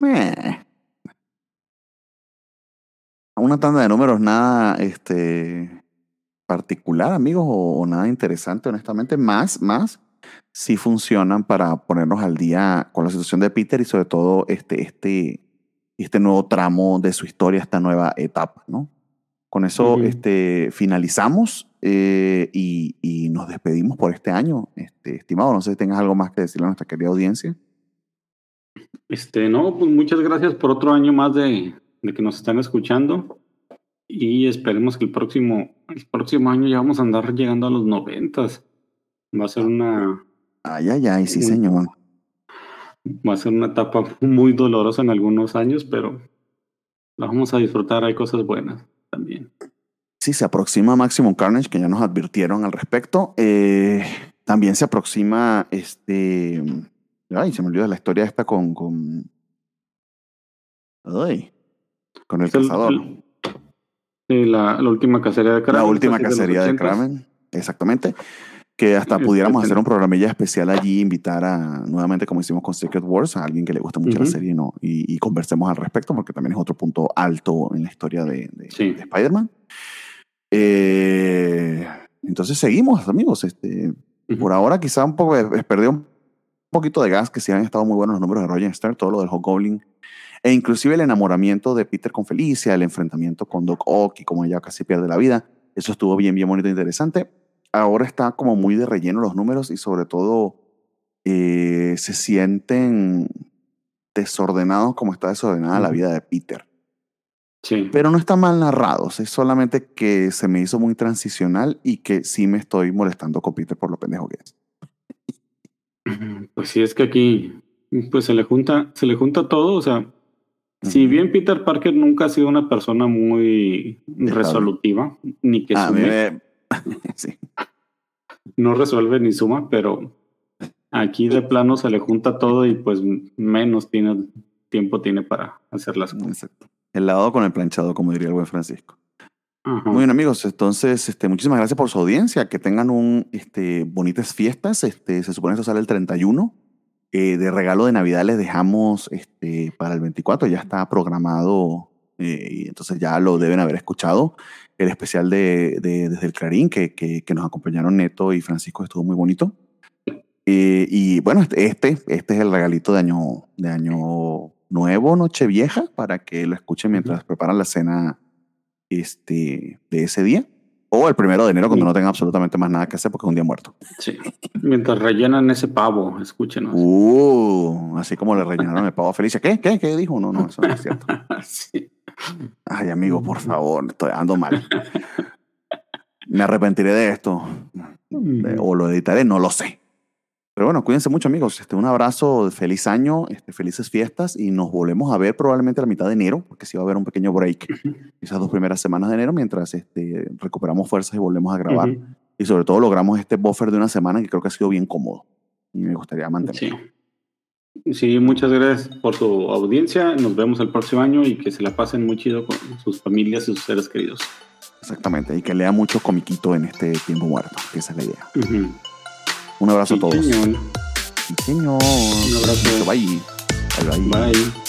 Eh. Una tanda de números nada este, particular, amigos, o, o nada interesante, honestamente. Más, más, sí funcionan para ponernos al día con la situación de Peter y sobre todo este, este, este nuevo tramo de su historia, esta nueva etapa, ¿no? Con eso Ujú. este, finalizamos eh, y, y nos despedimos por este año. Este, estimado, no sé si tengas algo más que decirle a nuestra querida audiencia. Este, no, pues muchas gracias por otro año más de, de que nos están escuchando. Y esperemos que el próximo, el próximo año ya vamos a andar llegando a los noventas. Va a ser una, Ay, ay, ay, sí, señor. va a ser una etapa muy dolorosa en algunos años, pero la vamos a disfrutar. Hay cosas buenas también. Sí, se aproxima Maximum Carnage, que ya nos advirtieron al respecto. Eh, también se aproxima este. Ay, se me olvidó la historia esta con. con ay, con el cazador. el- sí, la, la última cacería de Kraven. la última de cacería de 80s. Kraven. Exactamente. Que hasta [laughs] pudiéramos hacer un programilla especial allí, invitar a, nuevamente, como hicimos con Secret Wars, a alguien que le gusta mucho la Ujú. serie ¿no? y, y conversemos al respecto, porque también es otro punto alto en la historia de, de- Sí. de Spider-Man. Eh, entonces seguimos, amigos. Este, Ujú. por ahora quizá un poco, eh, perdió un poquito de gas, que sí han estado muy buenos los números de Roger Stern, todo lo del Hobgoblin, e inclusive el enamoramiento de Peter con Felicia, el enfrentamiento con Doc Ock y como ella casi pierde la vida. Eso estuvo bien, bien bonito e interesante. Ahora está como muy de relleno los números y sobre todo eh, se sienten desordenados como está desordenada la vida de Peter. Sí. Pero no están mal narrados, es solamente que se me hizo muy transicional y que sí me estoy molestando con Peter por lo pendejo que es. Pues sí, es que aquí pues se le junta, se le junta todo, o sea, si bien Peter Parker nunca ha sido una persona muy resolutiva, ni que A sume, me- [laughs] sí. no resuelve ni suma, pero aquí de plano se le junta todo y pues menos tiene tiempo tiene para hacer las cosas. Exacto. El lado con el planchado, como diría el buen Francisco. Ajá. Muy bien, amigos. Entonces, este, muchísimas gracias por su audiencia. Que tengan un este, bonitas fiestas. Este, se supone que esto sale el 31. Eh, de regalo de Navidad les dejamos este, para el 24. Ya está programado. Eh, y entonces ya lo deben haber escuchado. El especial de, de- desde el Clarín, que, que, que nos acompañaron Neto y Francisco, estuvo muy bonito. Eh, y bueno, este, este, es el regalito de año, de año nuevo, Nochevieja, para que lo escuchen mientras preparan la cena este, de ese día. O el primero de enero, cuando Sí. no tengan absolutamente más nada que hacer porque es un día muerto. Sí. Mientras rellenan ese pavo, escúchenos. Uh, así como le rellenaron el pavo a Felicia. ¿Qué? ¿Qué? ¿Qué dijo? No, no, eso no es cierto. [laughs] Sí. Ay, amigo, por favor, estoy ando mal. Me arrepentiré de esto. O lo editaré, no lo sé. Pero bueno, cuídense mucho, amigos. Este, un abrazo, feliz año, este, felices fiestas y nos volvemos a ver probablemente a la mitad de enero, porque sí va a haber un pequeño break esas dos primeras semanas de enero mientras este, recuperamos fuerzas y volvemos a grabar. Y sobre todo logramos este buffer de una semana que creo que ha sido bien cómodo y me gustaría mantener. Sí. Sí, muchas gracias por su audiencia. Nos vemos el próximo año y que se la pasen muy chido con sus familias y sus seres queridos. Exactamente. Y que lea mucho comiquito en este tiempo muerto, que esa es la idea. Un abrazo Sí, a todos. señor. Sí, señor. Un abrazo. Bye. Bye, bye. Bye.